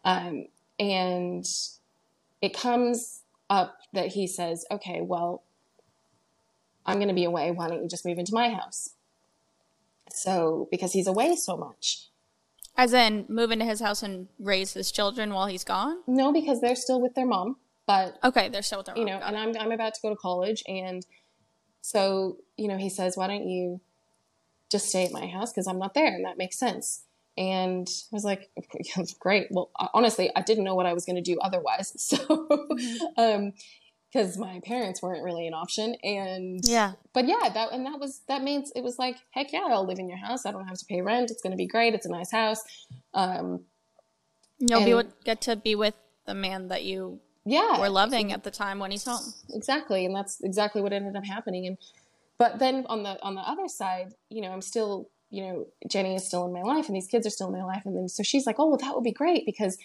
Um, and it comes up that he says, okay, well, I'm going to be away. Why don't you just move into my house? So, because he's away so much. As in, move into his house and raise his children while he's gone? No, because they're still with their mom. But okay, they're still with their mom. You know, and I'm I'm about to go to college, and so you know, he says, "Why don't you just stay at my house because I'm not there?" And that makes sense. And I was like, great. Well, honestly, I didn't know what I was going to do otherwise. So, mm-hmm. um, because my parents weren't really an option. And yeah. but yeah that and that was that means it was like heck yeah i'll live in your house. I don't have to pay rent. It's going to be great. It's a nice house. Um you'll be get to be with the man that you yeah were loving at the time when he's home exactly and that's exactly what ended up happening. And but then on the on the other side you know i'm still you know, Jenny is still in my life and these kids are still in my life. And then so she's like, oh, well, that would be great because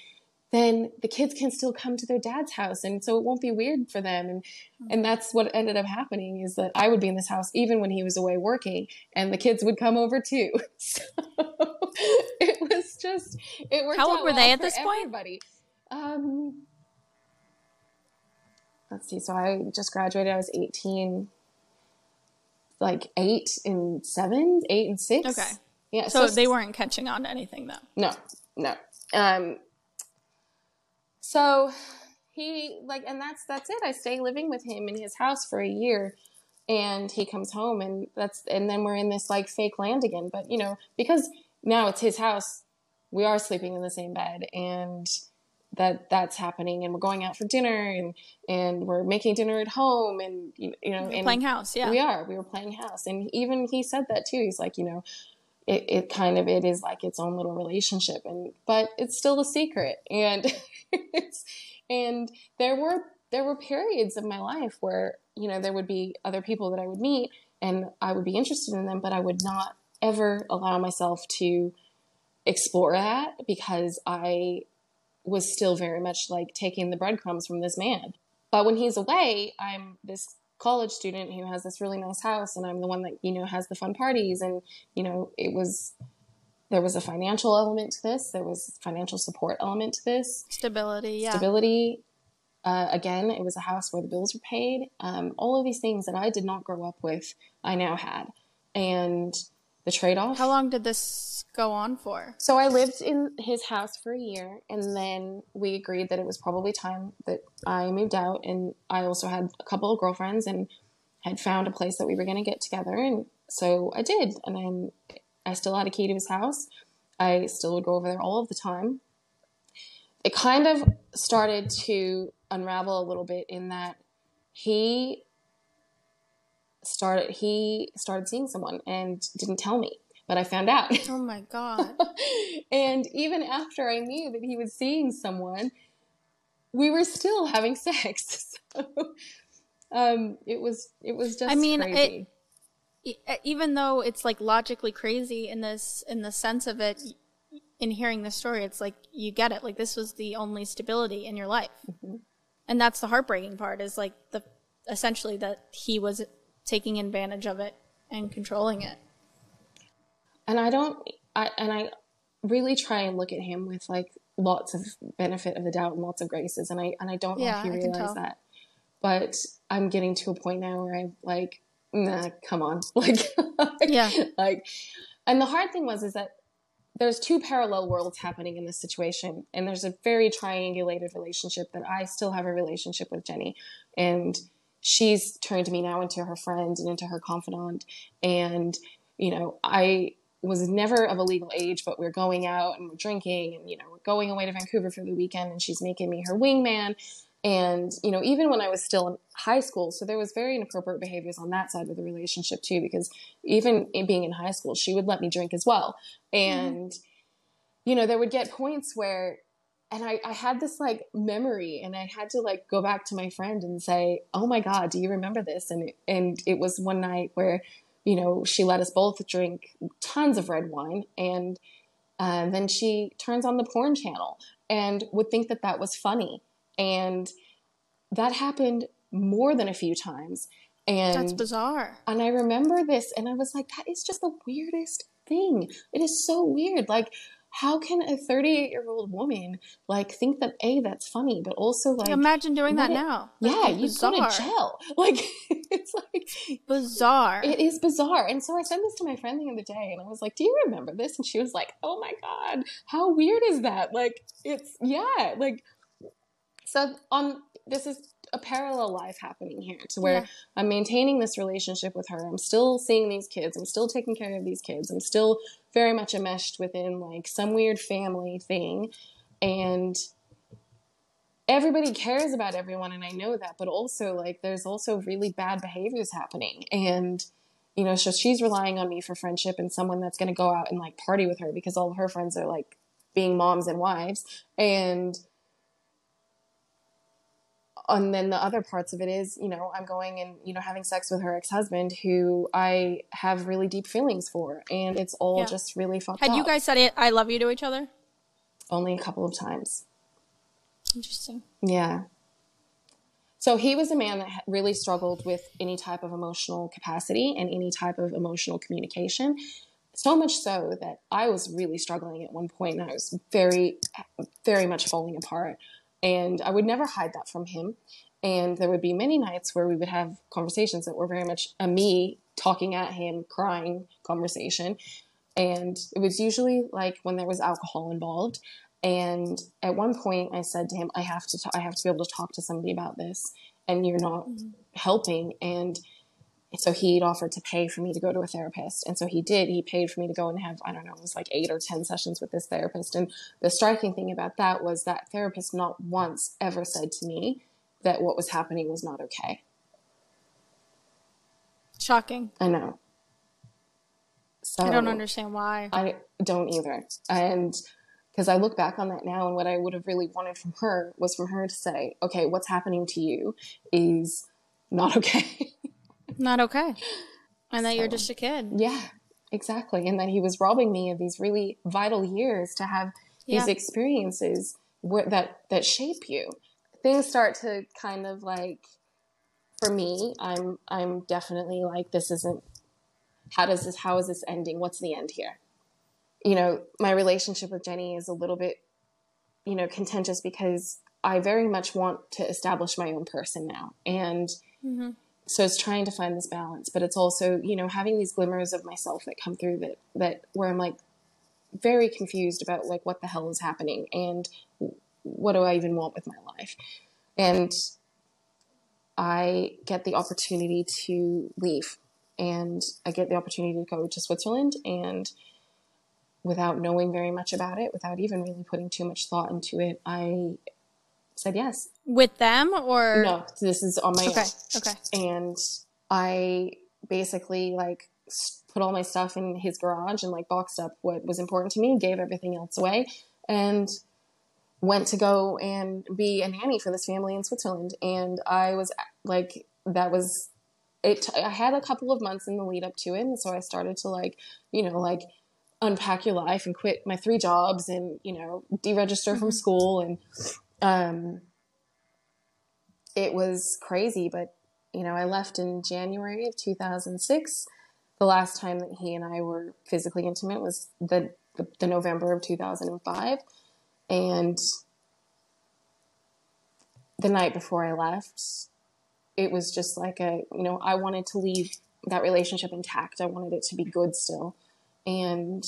then the kids can still come to their dad's house and so it won't be weird for them. And and that's what ended up happening is that I would be in this house even when he was away working and the kids would come over too. So it was just it worked how old were well they at this everybody. point um let's see. So I just graduated. I was 18 like eight and seven, eight and six. Okay. Yeah. So, so they weren't catching on to anything though. No, no. Um. So he like, and that's that's it. I stay living with him in his house for a year, and he comes home, and that's and then we're in this like fake land again. But you know, because now it's his house, we are sleeping in the same bed, and that that's happening and we're going out for dinner and and we're making dinner at home and you know and playing house yeah. we are we were playing house. And even he said that too. He's like you know it, it kind of it is like its own little relationship and but it's still a secret and it's and there were there were periods of my life where you know there would be other people that I would meet and I would be interested in them but I would not ever allow myself to explore that because I was still very much like taking the breadcrumbs from this man. But when he's away, I'm this college student who has this really nice house and I'm the one that, you know, has the fun parties and, you know, it was there was a financial element to this, there was financial support element to this. Stability, yeah. Stability. Uh, again, it was a house where the bills were paid. Um, all of these things that I did not grow up with, I now had. And the trade off. How long did this go on for? So I lived in his house for a year, and then we agreed that it was probably time that I moved out. And I also had a couple of girlfriends and had found a place that we were going to get together. And so I did. And then I still had a key to his house. I still would go over there all of the time. It kind of started to unravel a little bit in that he started he started seeing someone and didn't tell me but i found out. Oh my god. And even after i knew that he was seeing someone we were still having sex. So um it was it was just i mean it even though it's like logically crazy in this in the sense of it in hearing the story it's like you get it. Like this was the only stability in your life. And that's the heartbreaking part is like the essentially that he was taking advantage of it and controlling it. And I don't, I and I really try and look at him with like lots of benefit of the doubt and lots of graces, and I and I don't know Yeah, if he realized that, but I'm getting to a point now where I'm like, nah, come on, like, Yeah. like, and the hard thing was is that there's two parallel worlds happening in this situation, and there's a very triangulated relationship that I still have a relationship with Jenny, and she's turned me now into her friend and into her confidant, and you know, I was never of a legal age, but we're going out and we're drinking and, you know, we're going away to Vancouver for the weekend and she's making me her wingman. And, you know, even when I was still in high school, so there was very inappropriate behaviors on that side of the relationship too, because even being in high school, she would let me drink as well. Mm-hmm. And, you know, there would get points where, and I, I had this like memory and I had to like go back to my friend and say, Oh my God, do you remember this? And, it, and it was one night where, you know, she let us both drink tons of red wine and uh, then she turns on the porn channel and would think that that was funny. And that happened more than a few times. And that's bizarre and I remember this and I was like, that is just the weirdest thing. It is so weird. Like, how can a 38 year old woman like think that A, that's funny, but also like, imagine doing that it- now yeah, That'd you go to jail. Like, it's like, bizarre it is bizarre. And so I sent this to my friend the other day and I was like, Do you remember this? And she was like, Oh my God, how weird is that? Like, it's, yeah, like, so on, this is a parallel life happening here to where Yeah. I'm maintaining this relationship with her. I'm still seeing these kids. I'm still taking care of these kids. I'm still very much enmeshed within like some weird family thing. And everybody cares about everyone and I know that, but also like there's also really bad behaviors happening. And you know, so she's relying on me for friendship and someone that's going to go out and like party with her because all of her friends are like being moms and wives. And and then the other parts of it is, you know, I'm going and, you know, having sex with her ex-husband who I have really deep feelings for. And it's all Yeah. just really fucked up. had up. you guys said it i love you to each other Only a couple of times. interesting Yeah. So he was a man that really struggled with any type of emotional capacity and any type of emotional communication. So much so that I was really struggling at one point and I was very, very much falling apart. And I would never hide that from him. And there would be many nights where we would have conversations that were very much a me talking at him, crying conversation. And it was usually like when there was alcohol involved. And at one point, I said to him, "I have to, t- I have to be able to talk to somebody about this, and you're not mm-hmm. helping." And so he'd offered to pay for me to go to a therapist, and so he did. He paid for me to go and have, I don't know, it was like eight or ten sessions with this therapist. And the striking thing about that was that therapist not once ever said to me that what was happening was not okay. shocking I know. So i don't understand why I don't either. And because I look back on that now, and what I would have really wanted from her was from her to say, okay, what's happening to you is not okay. Not okay and that you're just a kid yeah, exactly. And that he was robbing me of these really vital years to have these experiences that, that shape you. Things start to kind of like, for me, I'm, I'm definitely like, this isn't, how does this, how is this ending? What's the end here? you know, my relationship with Jenny is a little bit, you know, contentious because I very much want to establish my own person now. And mm-hmm. So it's trying to find this balance, but it's also, you know, having these glimmers of myself that come through that, that where I'm like very confused about like what the hell is happening and what do I even want with my life. And I get the opportunity to leave and I get the opportunity to go to Switzerland and without knowing very much about it, without even really putting too much thought into it, I said yes. With them or No, this is on my okay own. okay And I basically like put all my stuff in his garage and like boxed up what was important to me, gave everything else away, and went to go and be a nanny for this family in Switzerland. And I was like, that was it I had a couple of months in the lead up to it, and so I started to like, you know, like unpack your life and quit my three jobs and you know deregister mm-hmm. from school and um it was crazy but you know i left in january of 2006 the last time that he and i were physically intimate was the the, the november of 2005 and the night before i left it was just like a you know i wanted to leave that relationship intact. I wanted it to be good still. And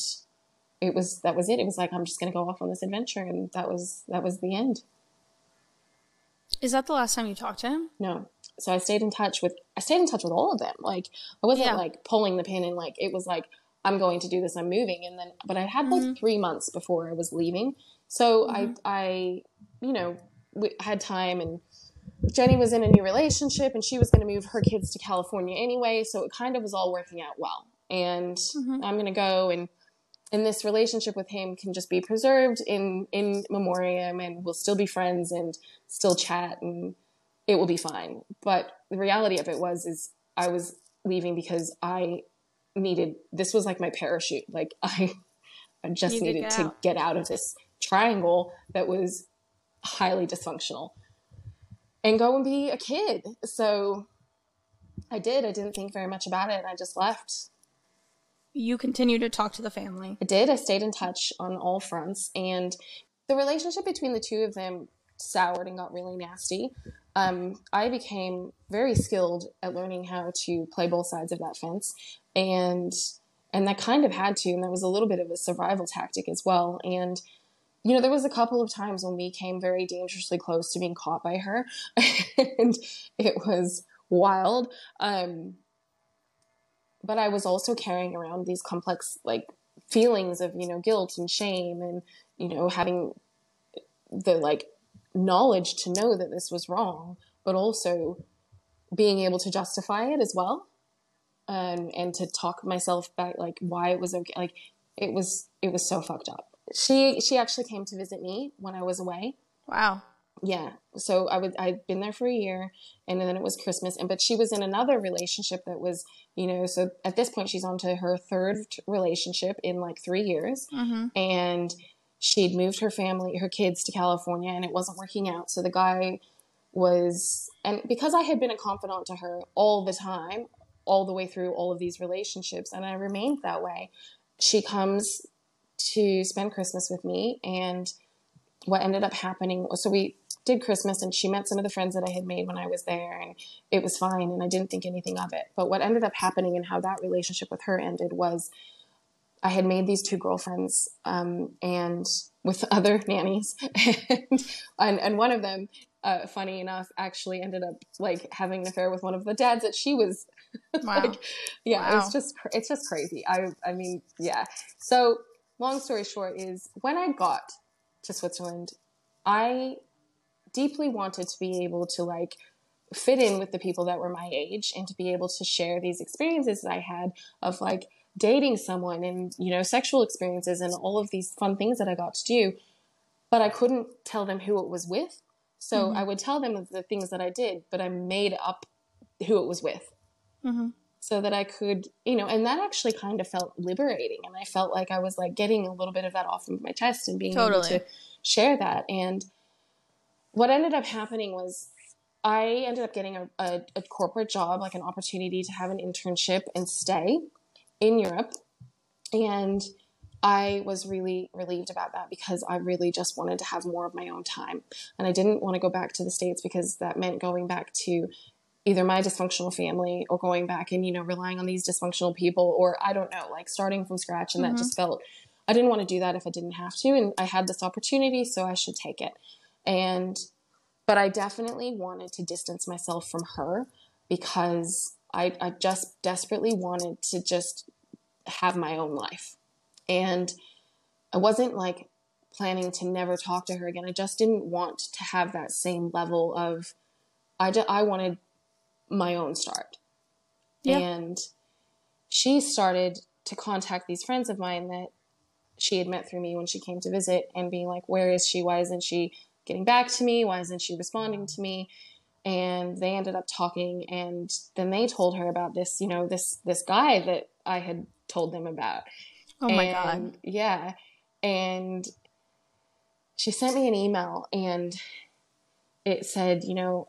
it was that was it. It was like I'm just going to go off on this adventure, and that was that was the end. Is that the last time you talked to him? No. So I stayed in touch with I stayed in touch with all of them. Like I wasn't yeah. like pulling the pin and like it was like I'm going to do this. I'm moving, and then but I had mm-hmm. like three months before I was leaving. So mm-hmm. I I you know we had time and. Jenny was in a new relationship and she was going to move her kids to California anyway, so it kind of was all working out well and mm-hmm. I'm going to go and and this relationship with him can just be preserved in in memoriam and we'll still be friends and still chat and it will be fine. But the reality of it was is i was leaving because i needed this was like my parachute. Like i i just needed to get out of this triangle that was highly dysfunctional and go and be a kid. So i did. I didn't think very much about it i just left you continue to talk to the family. I did. I stayed in touch on all fronts, and the relationship between the two of them soured and got really nasty. Um, I became very skilled at learning how to play both sides of that fence, and and that kind of had to, and that was a little bit of a survival tactic as well. And you know, there was a couple of times when we came very dangerously close to being caught by her, and it was wild. Um, but I was also carrying around these complex like feelings of, you know, guilt and shame and, you know, having the like knowledge to know that this was wrong, but also being able to justify it as well. Um, and to talk myself back like why it was okay like it was it was so fucked up she she actually came to visit me when i was away wow yeah so i would i'd been there for a year and then it was christmas and but she was in another relationship that was you know so at this point she's on to her third relationship in like three years mm-hmm. and she'd moved her family her kids to california and it wasn't working out so the guy was and because i had been a confidant to her all the time all the way through all of these relationships and i remained that way she comes to spend christmas with me and what ended up happening was so we did Christmas and she met some of the friends that I had made when I was there and it was fine and I didn't think anything of it. But what ended up happening and how that relationship with her ended was I had made these two girlfriends um, and with other nannies and, and, and one of them, uh, funny enough, actually ended up like having an affair with one of the dads that she was wow. like, yeah, wow. it's just, it's just crazy. I, I mean, yeah. So long story short is when I got to Switzerland, I deeply wanted to be able to like fit in with the people that were my age and to be able to share these experiences that I had of like dating someone and you know sexual experiences and all of these fun things that I got to do but I couldn't tell them who it was with so mm-hmm. I would tell them the things that I did but I made up who it was with mm-hmm. so that I could you know and that actually kind of felt liberating and I felt like I was like getting a little bit of that off of my chest and being totally. able to share that and what ended up happening was I ended up getting a, a, a, corporate job, like an opportunity to have an internship and stay in Europe. And I was really relieved about that because I really just wanted to have more of my own time. And I didn't want to go back to the States because that meant going back to either my dysfunctional family or going back and, you know, relying on these dysfunctional people or I don't know, like starting from scratch. And mm-hmm. that just felt, I didn't want to do that if I didn't have to. And I had this opportunity, so I should take it. And, but I definitely wanted to distance myself from her because I, I just desperately wanted to just have my own life. And I wasn't like planning to never talk to her again. I just didn't want to have that same level of, I, just, I wanted my own start. Yeah. And she started to contact these friends of mine that she had met through me when she came to visit and being like, where is she? Why isn't she getting back to me? Why isn't she responding to me? and they ended up talking and then they told her about this you know this this guy that i had told them about Oh my And, god. yeah and she sent me an email and it said you know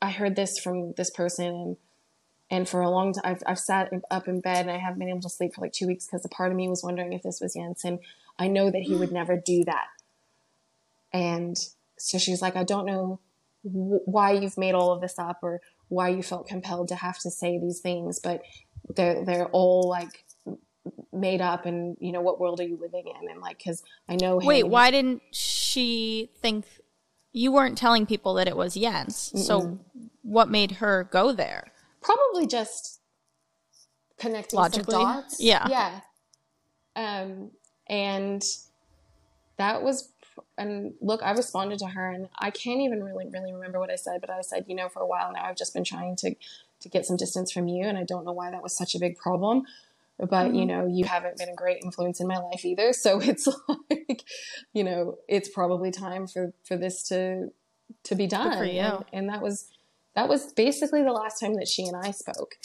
i heard this from this person and and for a long time I've, I've sat up in bed and i haven't been able to sleep for like two weeks because a part of me was wondering if this was jens and i know that he would never do that and so she's like i don't know wh- why you've made all of this up or why you felt compelled to have to say these things but they're they're all like made up and you know what world are you living in and like because i know Wait, why didn't she think you weren't telling people that it was Jens? So what made her go there? probably just connecting Logically? some dots Yeah. yeah um and that was and look i responded to her and i can't even really really remember what i said but i said you know for a while now i've just been trying to to get some distance from you and i don't know why that was such a big problem but you mm-hmm. know you haven't been a great influence in my life either so it's like you know it's probably time for for this to to be done for you. And, and that was that was basically the last time that she and i spoke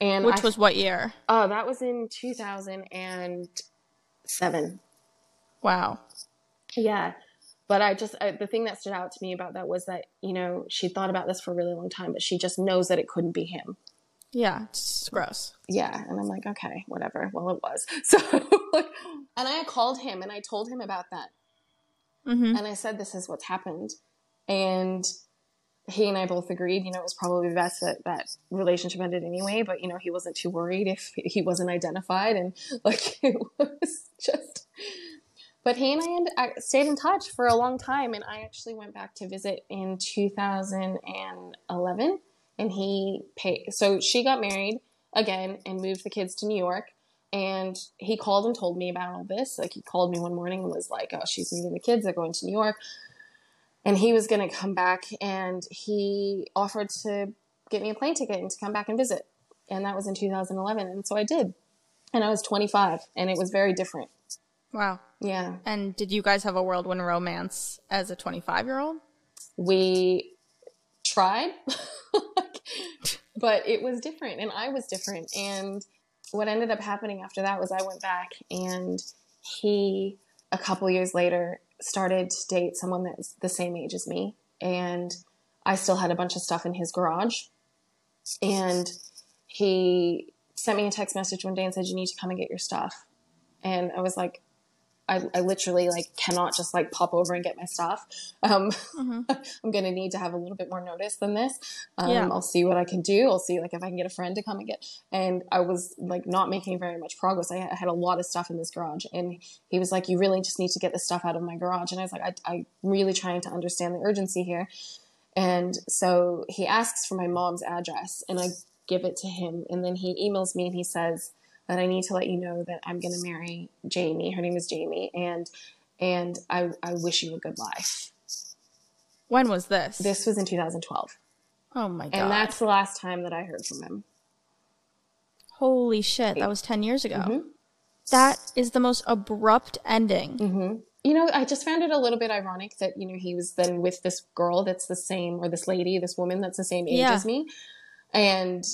and Which I- was what year? oh that was in 2007 Wow. yeah. But I just, I, the thing that stood out to me about that was that, you know, she thought about this for a really long time, but she just knows that it couldn't be him. Yeah, it's gross. Yeah. And I'm like, okay, whatever. Well, it was. So, and I called him and I told him about that. Mm-hmm. And I said, this is what's happened. And he and I both agreed, you know, it was probably best that that relationship ended anyway, but, you know, he wasn't too worried if he wasn't identified. And like, it was just, but he and I, stayed in touch for a long time. And I actually went back to visit in 2011 and he paid, so she got married again and moved the kids to New York. And he called and told me about all this. Like he called me one morning and was like, "Oh, she's moving the kids. They're going to New York." And he was going to come back, and he offered to get me a plane ticket and to come back and visit. And that was in 2011, and so I did. And I was 25, and it was very different. Wow. Yeah, And did you guys have a whirlwind romance as a 25 year old? we tried, but it was different, and I was different. And what ended up happening after that was I went back, and he, a couple years later, started to date someone that's the same age as me. And I still had a bunch of stuff in his garage. And he sent me a text message one day and said, You need to come and get your stuff. And I was like, I, I literally like cannot just like pop over and get my stuff. Um, I'm gonna need to have a little bit more notice than this. Um, Yeah. I'll see what I can do. I'll see like if I can get a friend to come and get. And I was like not making very much progress. I had- I had a lot of stuff in this garage, and he was like, "You really just need to get the stuff out of my garage." And I was like, I, "I'm really trying to understand the urgency here." And so he asks for my mom's address, and I give it to him, and then he emails me and he says that I need to let you know that I'm going to marry Jamie. Her name is Jamie, and and I I wish you a good life. When was this? This was in 2012, Oh my god. and that's the last time that I heard from him. Holy shit, that was 10 years ago. Mm-hmm. That is the most abrupt ending. You know, I just found it a little bit ironic that you know he was then with this girl that's the same, or this lady, this woman that's the same age Yeah. as me, and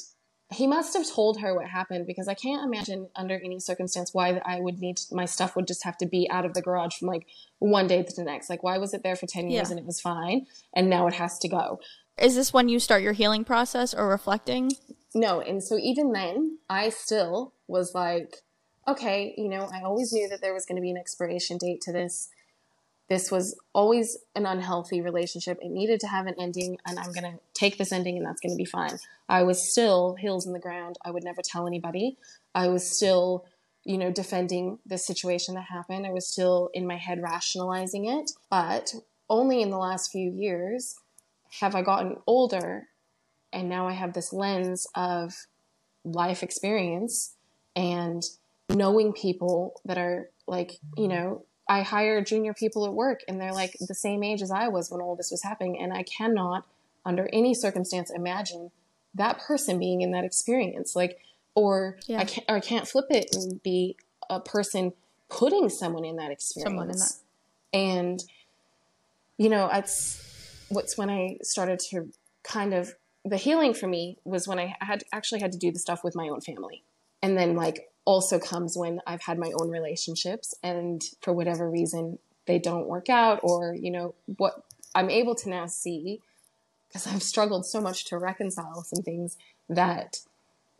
he must have told her what happened because I can't imagine under any circumstance why I would need my stuff would just have to be out of the garage from like one day to the next. Like, why was it there for ten years Yeah. and it was fine, and now it has to go? Is this when you start your healing process or reflecting? No, and so even then, I still was like, okay, you know, I always knew that there was going to be an expiration date to this. This was always an unhealthy relationship. It needed to have an ending, and I'm going to take this ending, and that's going to be fine. I was still heels in the ground. I would never tell anybody. I was still, you know, defending the situation that happened. I was still in my head rationalizing it. But only in the last few years have I gotten older and now I have this lens of life experience and knowing people that are like, you know, I hire junior people at work and they're like the same age as I was when all this was happening. And I cannot, under any circumstance, imagine that person being in that experience. Like, or Yeah. I can't, or I can't flip it and be a person putting someone in that experience. Someone in that. And, you know, it's what's when I started to kind of the healing for me was when I had actually had to do the stuff with my own family. And then like also comes when I've had my own relationships and for whatever reason they don't work out or you know what I'm able to now see because I've struggled so much to reconcile some things that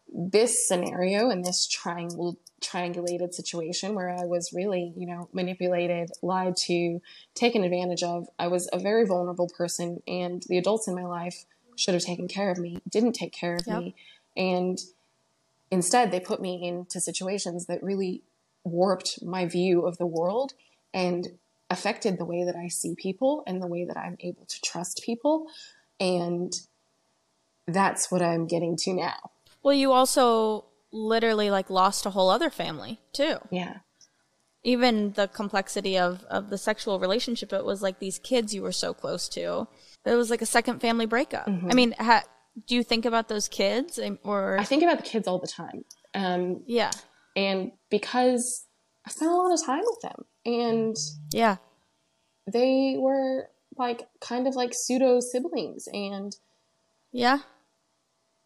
this scenario and this triangle triangulated situation where I was really, you know, manipulated, lied to, taken advantage of. I was a very vulnerable person and the adults in my life should have taken care of me, didn't take care of yep. me. And instead they put me into situations that really warped my view of the world and affected the way that I see people and the way that I'm able to trust people. And that's what I'm getting to now. Well, you also literally like lost a whole other family too. Yeah. Even the complexity of of the sexual relationship, it was like these kids you were so close to. It was like a second family breakup. Mm-hmm. I mean, ha- do you think about those kids or? I think about the kids all the time. Um, yeah. And because I spent a lot of time with them, and yeah, they were like kind of like pseudo siblings, and yeah.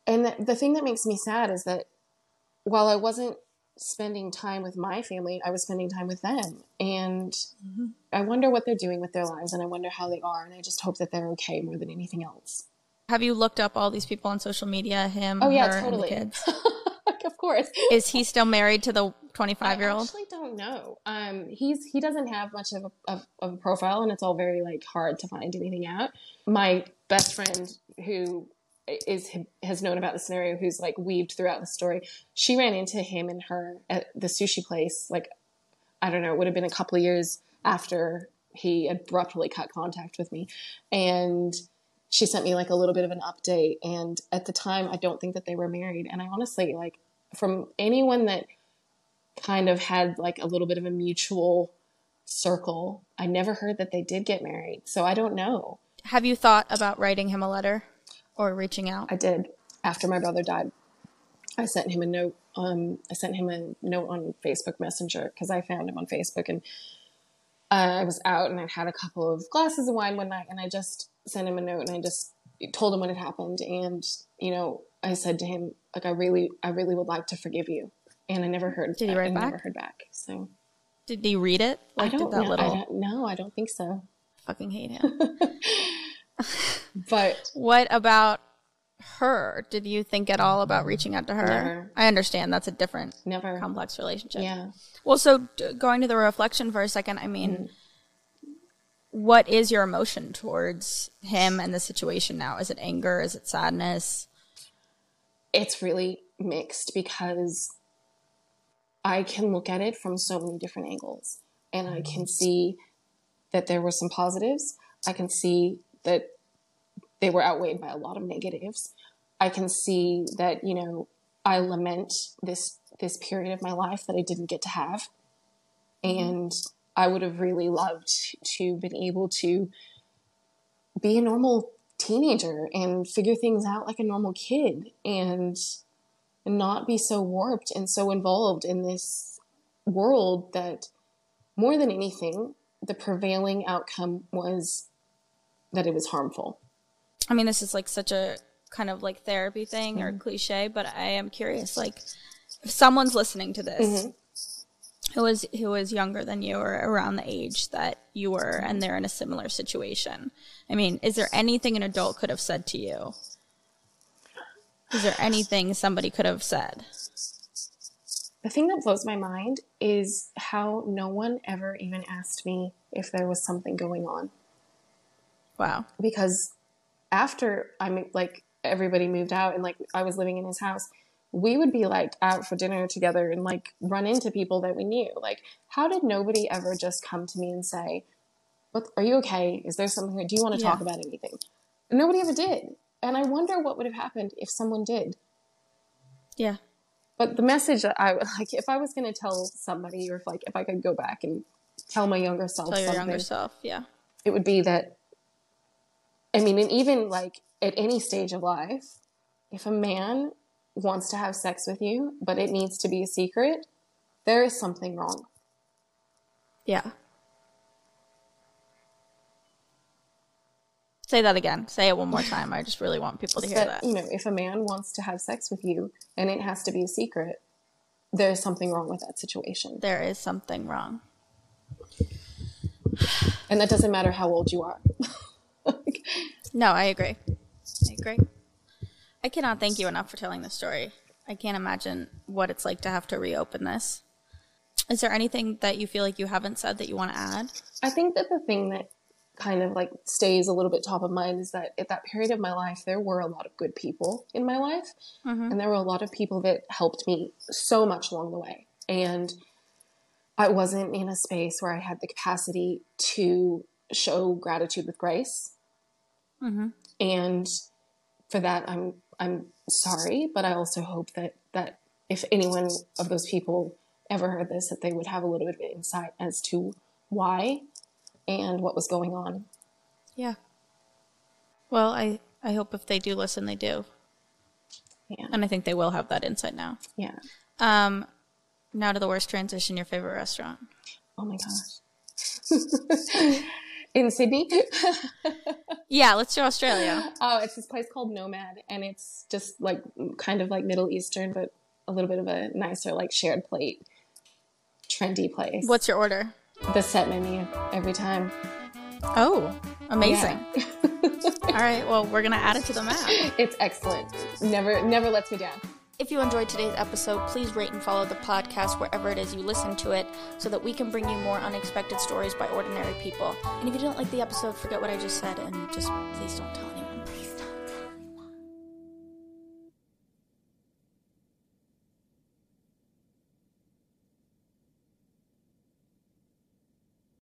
And the, the thing that makes me sad is that while I wasn't spending time with my family, I was spending time with them. And mm-hmm. I wonder what they're doing with their lives and I wonder how they are. And I just hope that they're okay more than anything else. Have you looked up all these people on social media? Him, oh, yeah, totally. kids? of course. Is he still married to the 25 year old? I actually don't know. Um, he's he doesn't have much of a, of, of a profile, and it's all very like hard to find anything out. My best friend, who is has known about the scenario who's like weaved throughout the story she ran into him and her at the sushi place like i don't know it would have been a couple of years after he abruptly cut contact with me and she sent me like a little bit of an update and at the time i don't think that they were married and i honestly like from anyone that kind of had like a little bit of a mutual circle i never heard that they did get married so i don't know have you thought about writing him a letter or reaching out? I did. After my brother died, I sent him a note. Um, I sent him a note on Facebook Messenger because I found him on Facebook, and uh, I was out and I had a couple of glasses of wine one night, and I just sent him a note and I just told him what had happened, and you know, I said to him like, I really, I really would like to forgive you, and I never heard. Did he write I back? Never heard back. So. Did he read it? Like, I don't know. Little... I don't, no, I don't think so. Fucking hate him. but what about her? Did you think at all about reaching out to her? Never. I understand that's a different, never complex relationship. Yeah. Well, so d- going to the reflection for a second, I mean, mm. what is your emotion towards him and the situation now? Is it anger? Is it sadness? It's really mixed because I can look at it from so many different angles and I can see that there were some positives. I can see that they were outweighed by a lot of negatives. I can see that, you know, I lament this this period of my life that I didn't get to have. And I would have really loved to been able to be a normal teenager and figure things out like a normal kid and not be so warped and so involved in this world that more than anything the prevailing outcome was that it was harmful. I mean, this is like such a kind of like therapy thing mm-hmm. or cliche, but I am curious. Like, if someone's listening to this mm-hmm. who is who is younger than you or around the age that you were, and they're in a similar situation, I mean, is there anything an adult could have said to you? Is there anything somebody could have said? The thing that blows my mind is how no one ever even asked me if there was something going on. Wow. Because after I'm like everybody moved out and like I was living in his house, we would be like out for dinner together and like run into people that we knew. Like, how did nobody ever just come to me and say, "What are you okay? Is there something? Do you want to yeah. talk about anything?" nobody ever did, and I wonder what would have happened if someone did. Yeah. But the message that I like, if I was going to tell somebody, or if like if I could go back and tell my younger self, tell your younger self, yeah, it would be that I mean, and even like at any stage of life, if a man wants to have sex with you, but it needs to be a secret, there is something wrong. Yeah. Say that again. Say it one more time. I just really want people to hear that, that. you know, if a man wants to have sex with you and it has to be a secret, there's something wrong with that situation. There is something wrong. And that doesn't matter how old you are. No, I agree. I agree. I cannot thank you enough for telling this story. I can't imagine what it's like to have to reopen this. Is there anything that you feel like you haven't said that you want to add? I think that the thing that kind of like stays a little bit top of mind is that at that period of my life, there were a lot of good people in my life. Mm-hmm. And there were a lot of people that helped me so much along the way. And I wasn't in a space where I had the capacity to show gratitude with grace. And for that, I'm I'm sorry, but I also hope that that if anyone of those people ever heard this, that they would have a little bit of insight as to why and what was going on. Yeah. Well, I I hope if they do listen, they do, Yeah, and I think they will have that insight now. yeah. Um, now to the worst transition. Your favorite restaurant? Oh my gosh. in Sydney. Yeah, let's do Australia. oh, it's this place called Nomad, and it's just like kind of like Middle Eastern, but a little bit of a nicer, like shared plate, trendy place. What's your order? the set menu every time? Oh, amazing. Yeah. All right, well, we're gonna add it to the map. it's excellent. Never, never lets me down. If you enjoyed today's episode, please rate and follow the podcast wherever it is you listen to it so that we can bring you more unexpected stories by ordinary people. And if you didn't like the episode, forget what I just said and just please don't tell anyone.